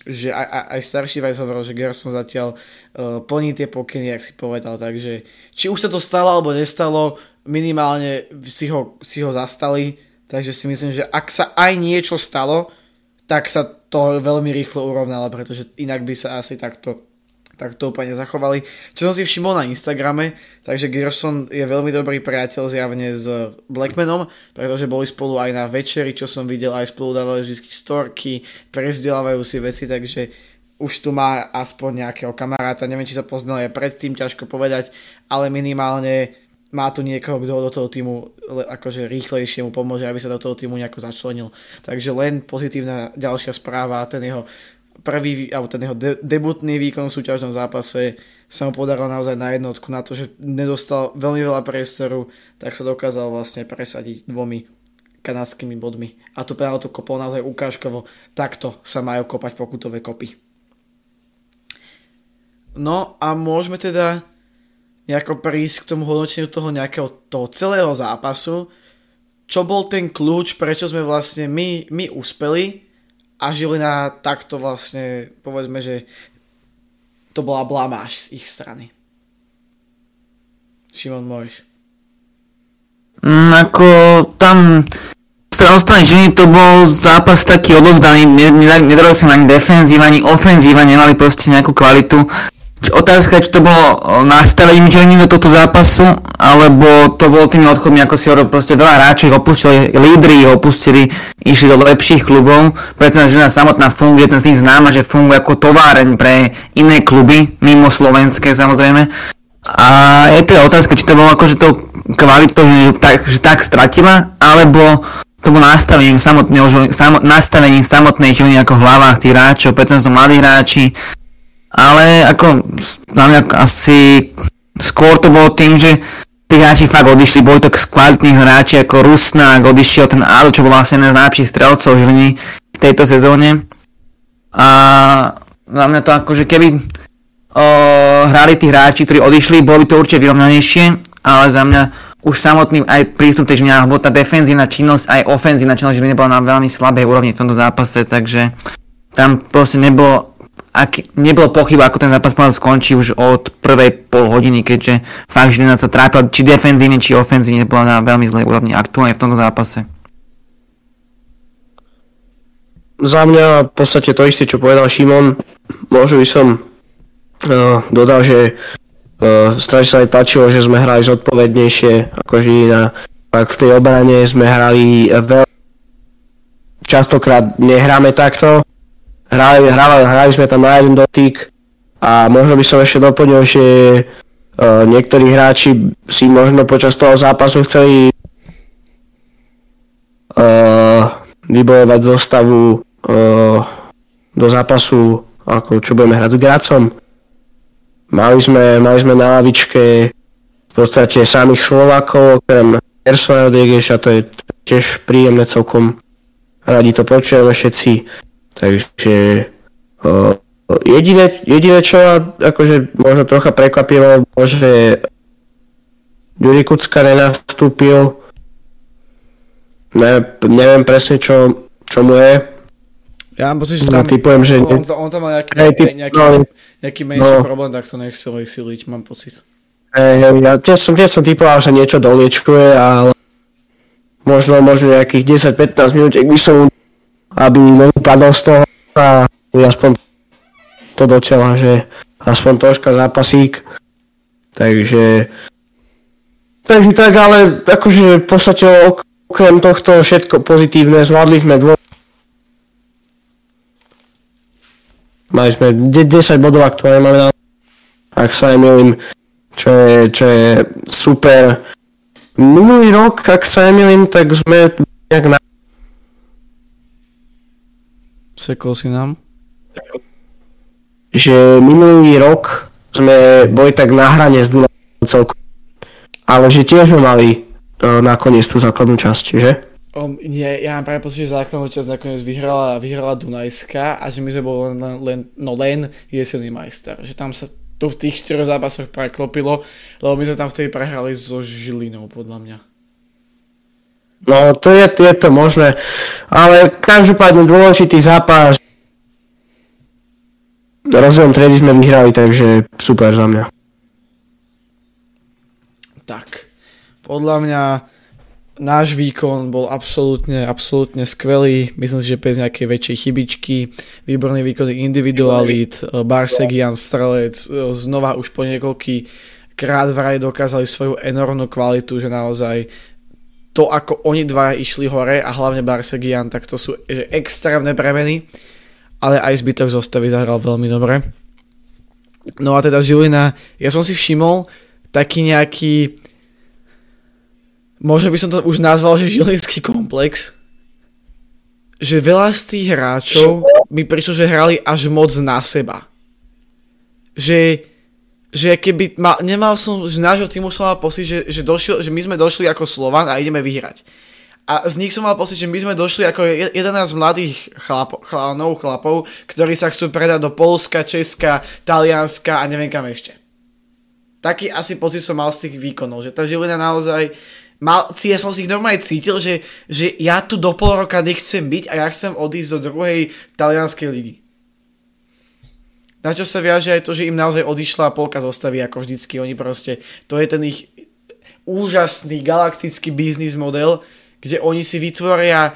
A: že aj, aj starší Vajs hovoril, že Gerson zatiaľ uh, plní tie pokyny, jak si povedal, takže či už sa to stalo alebo nestalo, minimálne si ho, si ho zastali, takže si myslím, že ak sa aj niečo stalo, tak sa to veľmi rýchlo urovnalo, pretože inak by sa asi takto tak to úplne zachovali. Čo som si všimol na Instagrame, takže Gerson je veľmi dobrý priateľ zjavne s Blackmanom, pretože boli spolu aj na večeri, čo som videl, aj spolu dávali vždy storky, prezdelávajú si veci, takže už tu má aspoň nejakého kamaráta, neviem, či sa poznal aj predtým, ťažko povedať, ale minimálne má tu niekoho, kto do toho týmu akože rýchlejšie mu pomôže, aby sa do toho týmu nejako začlenil. Takže len pozitívna ďalšia správa, ten jeho prvý, alebo ten jeho de- debutný výkon v súťažnom zápase sa mu podaril naozaj na jednotku, na to, že nedostal veľmi veľa priestoru, tak sa dokázal vlastne presadiť dvomi kanadskými bodmi. A tu penaltu kopol naozaj ukážkovo. Takto sa majú kopať pokutové kopy. No a môžeme teda nejako prísť k tomu hodnoteniu toho nejakého toho celého zápasu, čo bol ten kľúč, prečo sme vlastne my, my uspeli a Žilina takto vlastne, povedzme, že to bola blamáž z ich strany. Šimon, môžeš.
B: Mm, ako tam strana strany Žiliny to bol zápas taký odovzdaný, nedaril sa ani defenzíva, ani ofenzíva, nemali proste nejakú kvalitu Otázka, či to bolo nastavením Žiliny do tohto zápasu, alebo to bolo tými odchodmi, ako si hovoril, proste veľa hráčov opustili, lídry opustili, išli do lepších klubov, pretože Žilina samotná funguje, ten s tým známa, že funguje ako továreň pre iné kluby, mimo slovenské samozrejme. A je teda otázka, či to bolo akože to kvalitou, že tak, že tak stratila, alebo to bolo nastavením, samotného, samot, nastavením samotnej Žiliny ako v hlavách tých hráčov, pretože sú mladí hráči, ale ako mňa asi skôr to bolo tým, že tí hráči fakt odišli, boli to kvalitní hráči ako Rusnák, odišiel ten Ado, čo bol vlastne jeden z najlepších strelcov Žiliny v tejto sezóne. A za mňa to akože keby o, hrali tí hráči, ktorí odišli, bolo by to určite vyrovnanejšie, ale za mňa už samotný aj prístup tej Žiliny, alebo tá defenzívna činnosť, aj ofenzívna činnosť Žiliny bola na veľmi slabej úrovni v tomto zápase, takže tam proste nebolo ak nebolo pochyb, ako ten zápas mal skončí už od prvej pol hodiny, keďže fakt Žilina sa trápila či defenzívne, či ofenzívne, bola na veľmi zlej úrovni aktuálne v tomto zápase.
C: Za mňa v podstate to isté, čo povedal Šimon. Možno by som uh, dodal, že uh, strašne sa mi páčilo, že sme hrali zodpovednejšie ako Žilina. Tak v tej obrane sme hrali veľmi častokrát nehráme takto, hrali, hrali, hrali sme tam na jeden dotyk, A možno by som ešte doplnil, že uh, niektorí hráči si možno počas toho zápasu chceli uh, vybojovať zostavu uh, do zápasu, ako čo budeme hrať s Gracom. Mali sme, mali sme na lavičke v podstate samých Slovákov, okrem Persona Degeša, to je tiež príjemné celkom. Radi to počujeme všetci. Takže uh, jediné, jediné, čo ma akože možno trocha prekvapilo, že Juri Kucka nenastúpil. Ne, neviem presne, čo, čo mu je.
A: Ja mám pocit, že
C: No,
A: tam,
C: typujem, že
A: on, on, tam mal nejaký,
C: Hej, typ-
A: nejaký,
C: no.
A: nejaký menší
C: No.
A: problém, tak to nechcel siliť, mám pocit.
C: Ja tiež som, tiež som typoval, že niečo doliečkuje, ale možno, možno nejakých 10-15 minút, ak by som aby nevypadol z toho a aspoň to do tela, že aspoň troška zápasík. Takže takže tak, ale akože v podstate ok- okrem tohto všetko pozitívne, zvládli sme dvo Mali sme de- 10 bodov aktuálne máme na ak sa nemýlim, čo je, čo je super. Minulý rok, ak sa nemýlim, tak sme nejak na...
A: Sekol si nám?
C: že minulý rok sme boli tak na hrane s Dunavom celku. Ale že tiež sme mali uh, nakoniec tú základnú časť, že?
A: Um, nie, ja mám práve pocit, že základnú časť nakoniec vyhrala, vyhrala Dunajská a že my sme boli len, len, no len jesený majster. Že tam sa to v tých štyroch zápasoch preklopilo, lebo my sme tam vtedy prehrali so Žilinou, podľa mňa.
C: No to je, je to možné. Ale každopádne dôležitý zápas. Rozdielom triedy sme vyhrali, takže super za mňa.
A: Tak, podľa mňa náš výkon bol absolútne, absolútne skvelý. Myslím si, že bez nejakej väčšej chybičky. Výborný výkon individualít, Barsegian, Strelec, znova už po niekoľký krát vraj dokázali svoju enormnú kvalitu, že naozaj to, ako oni dva išli hore a hlavne Barsegian, tak to sú že extrémne premeny, ale aj zbytok zostavy zahral veľmi dobre. No a teda Žilina, ja som si všimol taký nejaký možno by som to už nazval, že žilinský komplex, že veľa z tých hráčov mi prišlo, že hrali až moc na seba. Že, že keby, ma, nemal som, z nášho týmu som mal pocit, že, že, došiel, že my sme došli ako Slovan a ideme vyhrať. A z nich som mal pocit, že my sme došli ako 11 mladých chlapo, chalanov, chlapov, ktorí sa chcú predať do Polska, Česka, Talianska a neviem kam ešte. Taký asi pocit som mal z tých výkonov, že tá Žilina naozaj mal, ja som si ich normálne cítil, že, že ja tu do pol roka nechcem byť a ja chcem odísť do druhej talianskej ligy. Na čo sa viaže aj to, že im naozaj odišla polka zostavy ako vždycky. Oni proste, to je ten ich úžasný galaktický biznis model, kde oni si vytvoria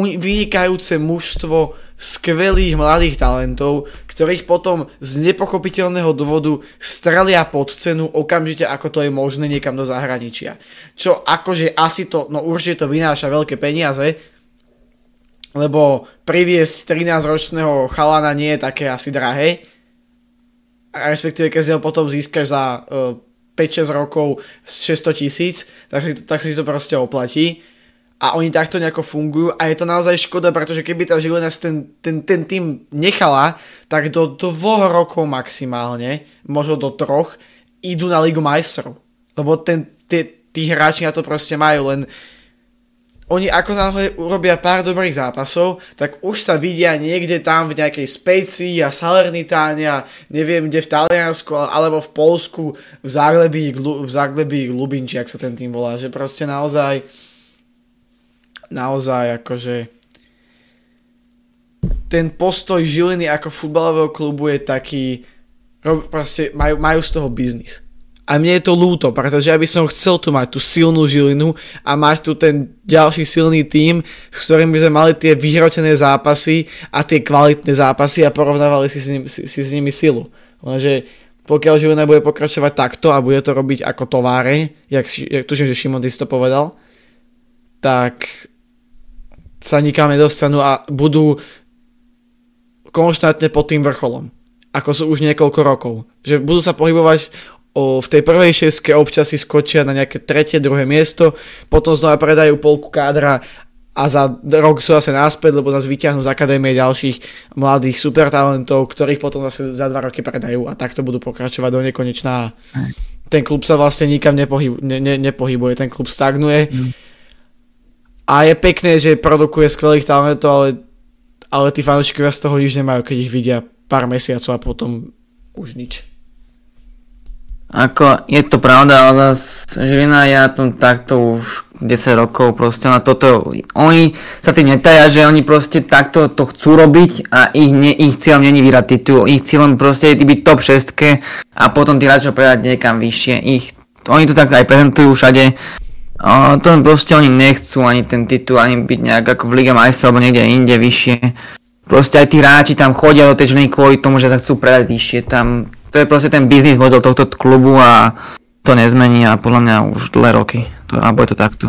A: vynikajúce mužstvo skvelých mladých talentov, ktorých potom z nepochopiteľného dôvodu strelia pod cenu okamžite, ako to je možné niekam do zahraničia. Čo akože asi to, no určite to vynáša veľké peniaze, lebo priviesť 13-ročného chalana nie je také asi drahé, respektíve keď si ho potom získaš za uh, 5-6 rokov 600 tisíc, tak, tak si to proste oplatí a oni takto nejako fungujú a je to naozaj škoda, pretože keby tá Žilina ten, ten, ten tým nechala, tak do dvoch rokov maximálne, možno do troch, idú na Ligu majstrov. Lebo ten, tí, tí hráči na to proste majú, len oni ako náhle urobia pár dobrých zápasov, tak už sa vidia niekde tam v nejakej Specii a Salernitáne a neviem kde v Taliansku alebo v Polsku v Záglebí, v Záglebí Lubinči, ak sa ten tým volá, že proste naozaj naozaj akože ten postoj Žiliny ako futbalového klubu je taký proste majú, majú z toho biznis. A mne je to lúto, pretože ja by som chcel tu mať tú silnú Žilinu a mať tu ten ďalší silný tím, s ktorým by sme mali tie vyhrotené zápasy a tie kvalitné zápasy a porovnávali si s, ním, si, si s nimi silu. Lenže pokiaľ Žilina bude pokračovať takto a bude to robiť ako továre, jak, jak tuším, že Šimon to povedal, tak sa nikam nedostanú a budú konštantne pod tým vrcholom. ako sú už niekoľko rokov. Že budú sa pohybovať o, v tej prvej šeske, občas si skočia na nejaké tretie, druhé miesto, potom znova predajú polku kádra a za rok sú zase náspäť, lebo zase vyťahnú z akadémie ďalších mladých supertalentov, ktorých potom zase za dva roky predajú a takto budú pokračovať do nekonečná. Ten klub sa vlastne nikam nepohyb, ne, ne, nepohybuje, ten klub stagnuje. Mm. A je pekné, že produkuje skvelých talentov, ale, ale tí fanúšikovia z toho nič nemajú, keď ich vidia pár mesiacov a potom už nič.
B: Ako, je to pravda, ale Žilina je na tom takto už 10 rokov proste na toto. Oni sa tým netaja, že oni proste takto to chcú robiť a ich, ne, ich cieľom není vyrať titul. Ich cieľom proste je byť top 6 a potom tí hráčov predať niekam vyššie. Ich, oni to tak aj prezentujú všade. O, to proste oni nechcú ani ten titul, ani byť nejak ako v Liga majstrov alebo niekde inde vyššie proste aj tí hráči tam chodia do tej ženy kvôli tomu, že sa chcú predať vyššie. Tam, to je proste ten biznis model tohto klubu a to nezmení a podľa mňa už dlhé roky. To, alebo je to takto.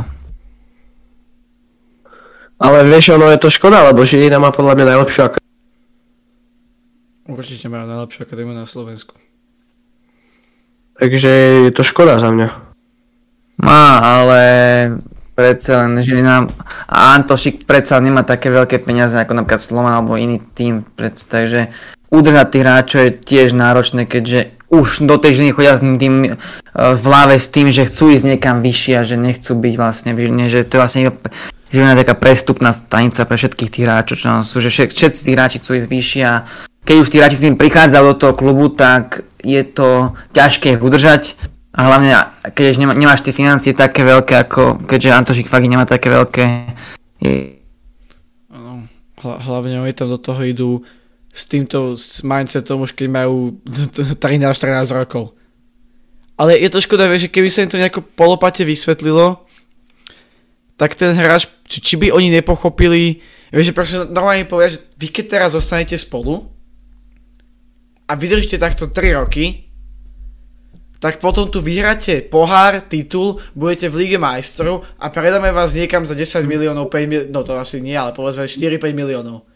C: Ale vieš, ono je to škoda, lebo Žilina má podľa mňa najlepšiu akadémiu.
A: Určite má najlepšiu akadémiu na Slovensku.
C: Takže je to škoda za mňa.
B: Má, ale predsa len Žilina a Antošik predsa nemá také veľké peniaze ako napríklad Slovan alebo iný tým, predsa, takže udržať tých hráčov je tiež náročné, keďže už do tej Žiliny chodia s tým uh, v hlave s tým, že chcú ísť niekam vyššie a že nechcú byť vlastne v Žiline, že to je vlastne Žilina taká prestupná stanica pre všetkých tých hráčov, čo sú, že všetci tí hráči chcú ísť vyššie a keď už tí hráči s tým prichádzajú do toho klubu, tak je to ťažké ich udržať a hlavne, keď nemá, nemáš tie financie také veľké, ako keďže Antošik fakt nemá také veľké. Je...
A: Hlavne oni tam do toho idú s týmto s mindsetom už keď majú 13-14 rokov. Ale je to škoda, že keby sa im to nejako polopate vysvetlilo, tak ten hráč, či, či by oni nepochopili, vieš, že proste normálne povedia, že vy keď teraz zostanete spolu a vydržíte takto 3 roky, tak potom tu vyhráte pohár, titul, budete v Lige majstrov a predáme vás niekam za 10 miliónov, 5 miliónov, no to asi nie, ale povedzme 4-5 miliónov.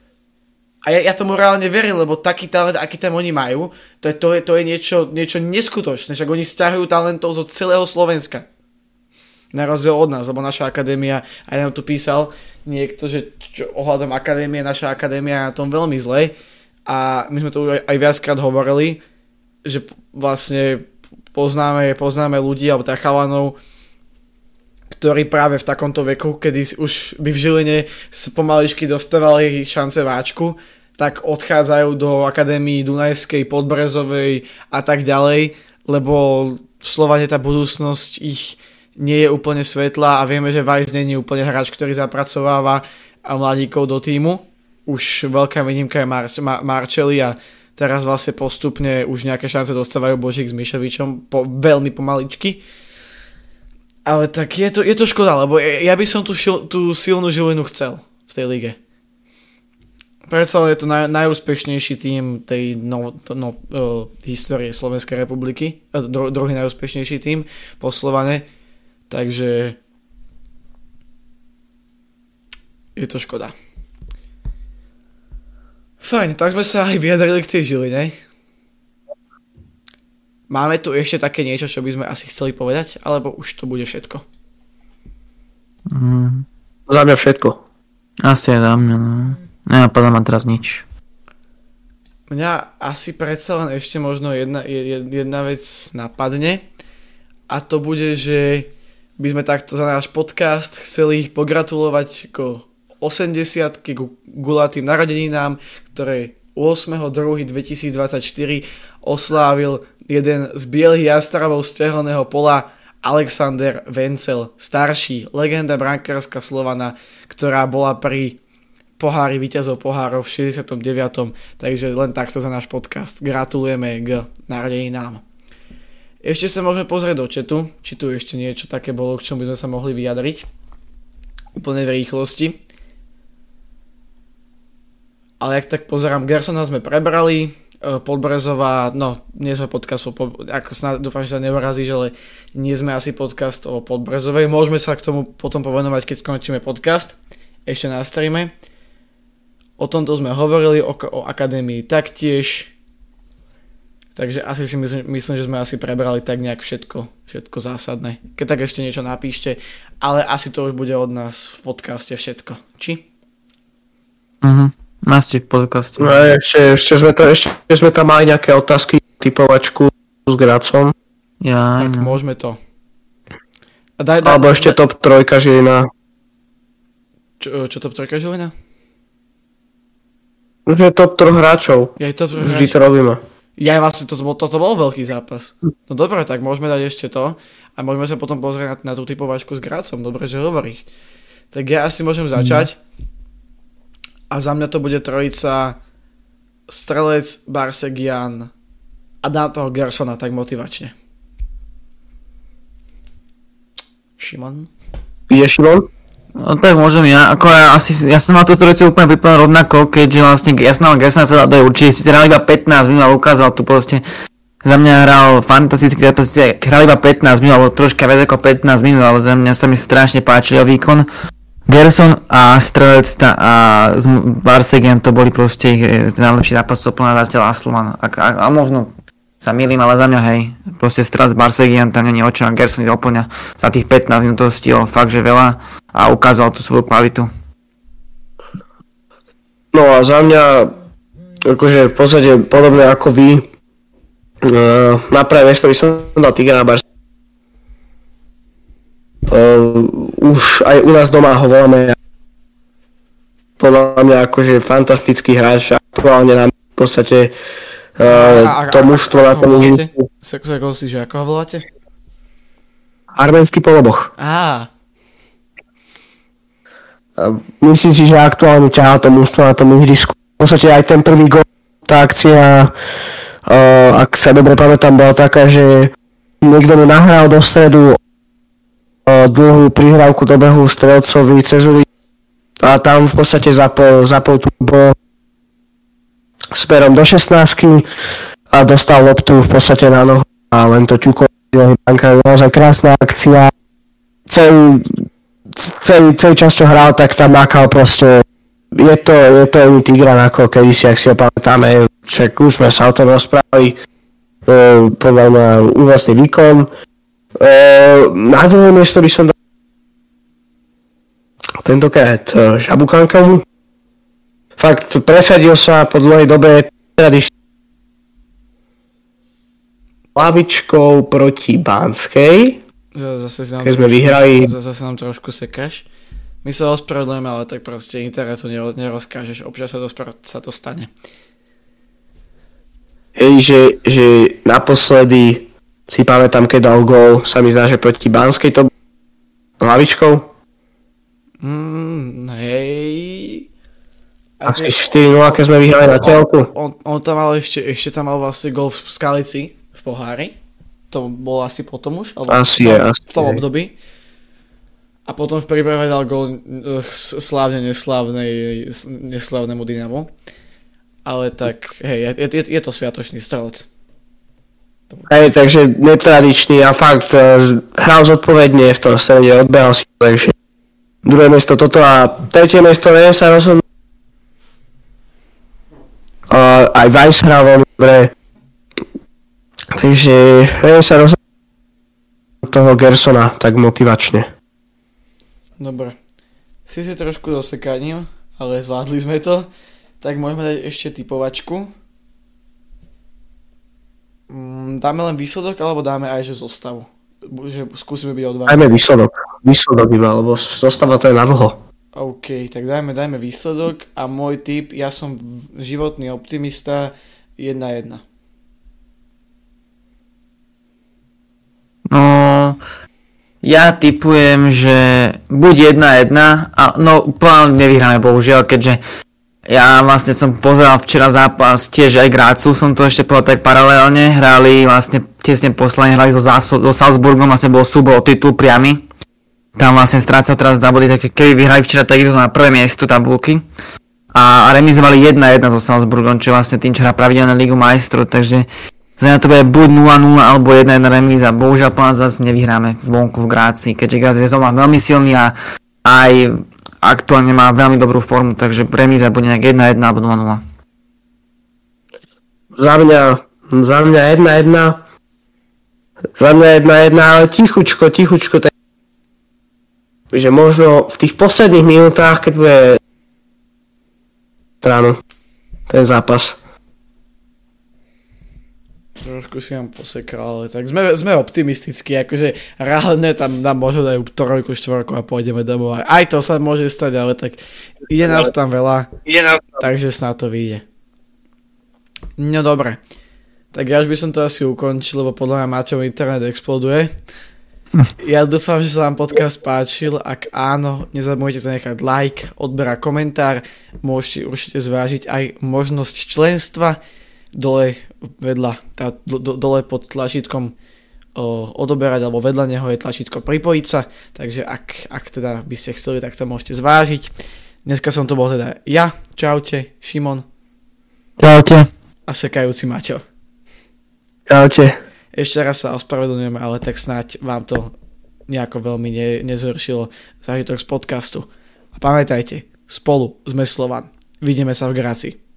A: A ja, ja tomu reálne verím, lebo taký talent, aký tam oni majú, to je, to je, to je niečo, niečo neskutočné, však oni stiahujú talentov zo celého Slovenska. Na rozdiel od nás, lebo naša akadémia, aj nám tu písal niekto, že čo, ohľadom akadémie, naša akadémia je na tom veľmi zle a my sme to aj, aj viackrát hovorili, že vlastne poznáme, poznáme ľudí alebo tak chalanov, ktorí práve v takomto veku, kedy už by v Žiline pomaličky dostávali šance váčku, tak odchádzajú do Akadémii Dunajskej, Podbrezovej a tak ďalej, lebo v Slovane tá budúcnosť ich nie je úplne svetlá a vieme, že Vajs je úplne hráč, ktorý zapracováva a mladíkov do týmu. Už veľká výnimka je Mar- Mar- Marčeli a teraz vlastne postupne už nejaké šance dostávajú Božík s Mišovičom po, veľmi pomaličky. Ale tak je to, je to škoda, lebo ja by som tú, šil, tú silnú Žilinu chcel v tej lige. Predsa je to naj, najúspešnejší tým tej no, no, uh, histórie Slovenskej republiky, uh, dru, druhý najúspešnejší tým po Slovane, takže je to škoda. Fajn, tak sme sa aj vyjadrili k tej Žiline. Máme tu ešte také niečo, čo by sme asi chceli povedať, alebo už to bude všetko?
C: Mm. Za mňa všetko.
B: Asi aj za mňa, no. Nenapadá ma teraz nič.
A: Mňa asi predsa len ešte možno jedna, jedna vec napadne a to bude, že by sme takto za náš podcast chceli pogratulovať ako 80 ku gulatým narodeninám, ktoré 8.2.2024 oslávil jeden z bielých jastrabov z pola Alexander Vencel, starší, legenda brankárska Slovana, ktorá bola pri pohári víťazov pohárov v 69. Takže len takto za náš podcast. Gratulujeme k narodeninám. Ešte sa môžeme pozrieť do četu, či tu ešte niečo také bolo, k čomu by sme sa mohli vyjadriť. Úplne v rýchlosti. Ale ak tak pozerám, Gersona sme prebrali, Podbrezová, no nie sme podcast o, ako snad, dúfam, že sa neurazíš, ale nie sme asi podcast o Podbrezovej. Môžeme sa k tomu potom povenovať, keď skončíme podcast, ešte na streame. O tomto sme hovorili, o, o akadémii taktiež. Takže asi si myslím, myslím, že sme asi prebrali tak nejak všetko, všetko zásadné. Keď tak ešte niečo napíšte, ale asi to už bude od nás v podcaste všetko. Či?
B: Mhm. Máste v podcaste.
C: No ešte, ešte, sme to, ešte sme tam mali nejaké otázky, typovačku s Gracom.
B: Ja,
A: Tak
B: no.
A: môžeme to. A daj, daj,
C: Alebo ešte top trojka Žilina.
A: Čo, čo to trojka Žilina?
C: Už je top troch hráčov.
A: Ja to
C: Vždy to robíme.
A: Ja vlastne toto bol, toto bol veľký zápas. No dobre, tak môžeme dať ešte to a môžeme sa potom pozrieť na, na tú typovačku s Grácom. Dobre, že hovoríš. Tak ja asi môžem začať. A za mňa to bude trojica Strelec, Barsegian a dá toho Gersona tak motivačne. Šimon?
C: Ide Šimon?
B: No tak môžem ja, ako ja, asi, ja som na tú trojicu úplne pripravil rovnako, keďže vlastne ja som mal Gersona celá do určite, si hral iba 15 minút, ale ukázal tu proste, za mňa hral fantasticky, zápas, hral iba 15 minút, alebo troška viac ako 15 minút, ale za mňa sa mi strašne páčil jeho výkon. Gerson a Strelec ta- a Barsegen to boli proste ich eh, najlepší zápasov plná zatiaľ a Slovan. A, a, a možno sa milím, ale za mňa hej, proste Strelec Barsegian tam není o čom a Gerson doplňa za tých 15 minút stihol fakt, že veľa a ukázal tú svoju kvalitu.
C: No a za mňa, akože v podstate podobne ako vy, uh, na prvé miesto by som dal Tigra na Barca. Uh, už aj u nás doma ho voláme podľa mňa akože fantastický hráč aktuálne nám v podstate uh, to mužstvo na tom
A: si, že ako ho voláte?
C: Arménsky poloboch.
A: Á,
C: Myslím si, že aktuálne ťahá to mužstvo na tom ihrisku. V podstate aj ten prvý gol, tá akcia, uh, ak sa dobre pamätám, bola taká, že niekto mu nahral do stredu dlhú prihrávku do behu strelcovi cez ulicu a tam v podstate zapol, zapol bol smerom do 16 a dostal loptu v podstate na nohu a len to ťukol. Banka naozaj krásna akcia. Celý, celý, celý čas, čo hral, tak tam makal proste je to, je to iný Tigran ako kedy si, ak si ho pamätáme, však už sme sa o tom rozprávali, e, podľa mňa úžasný výkon. E, na druhé miesto by som dal tentokrát e, Žabukankovu. Fakt presadil sa po dlhej dobe tradične lavičkou proti Banskej,
A: zase si nám
C: keď sme vyhrali
A: Zase nám trošku sekáš. My sa ospravedlňujeme, ale tak proste internetu nero- nerozkážeš, občas sa to, sa to stane.
C: Hej, že, že naposledy si pamätám, keď dal gól, sa mi zdá, že proti Banskej to hlavičkou.
A: Mm, hej.
C: Asi
A: tie-
C: 4-0, keď sme vyhrali na telku.
A: On, on tam mal ešte, ešte tam mal vlastne gol v Skalici, v pohári. To bolo asi potom už? Alebo
C: Asi
A: v tom,
C: je, asi
A: V tom období. A potom v príprave dal gol eh, slávne neslávnej, neslávnemu Dynamu. Ale tak, hej, je, je, je to sviatočný strelec.
C: Hej, takže netradičný a fakt e, hral zodpovedne v tom strede, odbehal si, takže druhé miesto toto a tretie miesto neviem sa rozhodnúť. Uh, aj Weiss hral veľmi dobre. Takže neviem sa rozhodnúť toho Gersona tak motivačne.
A: Dobre. Si si trošku dosekaním, ale zvládli sme to. Tak môžeme dať ešte typovačku. Mm, Dáme len výsledok, alebo dáme aj že zostavu? Že skúsime byť odvážni.
C: Dajme výsledok. Výsledok iba, lebo zostáva to je na dlho.
A: OK, tak dajme, dajme výsledok a môj tip, ja som životný optimista 1-1.
B: No, ja typujem, že buď jedna jedna, a, no úplne nevyhráme bohužiaľ, keďže ja vlastne som pozeral včera zápas tiež aj Grácu, som to ešte povedal tak paralelne, hrali vlastne tesne poslane, hrali so, Záso- so Salzburgom, vlastne bol súbor o titul priamy. Tam vlastne strácal teraz za body, takže keby vyhrali včera, tak idú na prvé miesto tabulky. A remizovali 1-1 so Salzburgom, čo vlastne tým, čo hrá pravidelne Ligu majstrov, takže za to bude buď 0-0 alebo 1-1 remíza. Bohužiaľ nás zase nevyhráme vonku v Grácii, keďže Grác je zoma veľmi silný a aj aktuálne má veľmi dobrú formu, takže remíza bude nejak 1-1 alebo 0-0.
C: Za mňa Za mňa jedna jedna. Za mňa jedna jedna, ale tichučko, tichučko. Tak... Že možno v tých posledných minútach, keď bude stranu ten zápas.
A: Trošku si nám posekal, ale tak sme, sme optimistickí, akože reálne tam nám možno dajú trojku, štvorku a pôjdeme domov. Aj to sa môže stať, ale tak je nás tam veľa, takže snad to vyjde. No dobre, tak ja už by som to asi ukončil, lebo podľa mňa Maťov internet exploduje. Ja dúfam, že sa vám podcast páčil. Ak áno, nezabudnite zanechať like, odber a komentár. Môžete určite zvážiť aj možnosť členstva dole vedľa, tá, do, dole pod tlačítkom o, odoberať, alebo vedľa neho je tlačítko pripojiť sa, takže ak, ak teda by ste chceli, tak to môžete zvážiť. Dneska som to bol teda ja, čaute, Šimon.
B: Čaute.
A: A sekajúci Maťo.
C: Čaute.
A: Ešte raz sa ospravedlňujeme, ale tak snáď vám to nejako veľmi ne, nezhoršilo zážitok z podcastu. A pamätajte, spolu sme Slovan. Vidíme sa v Grácii.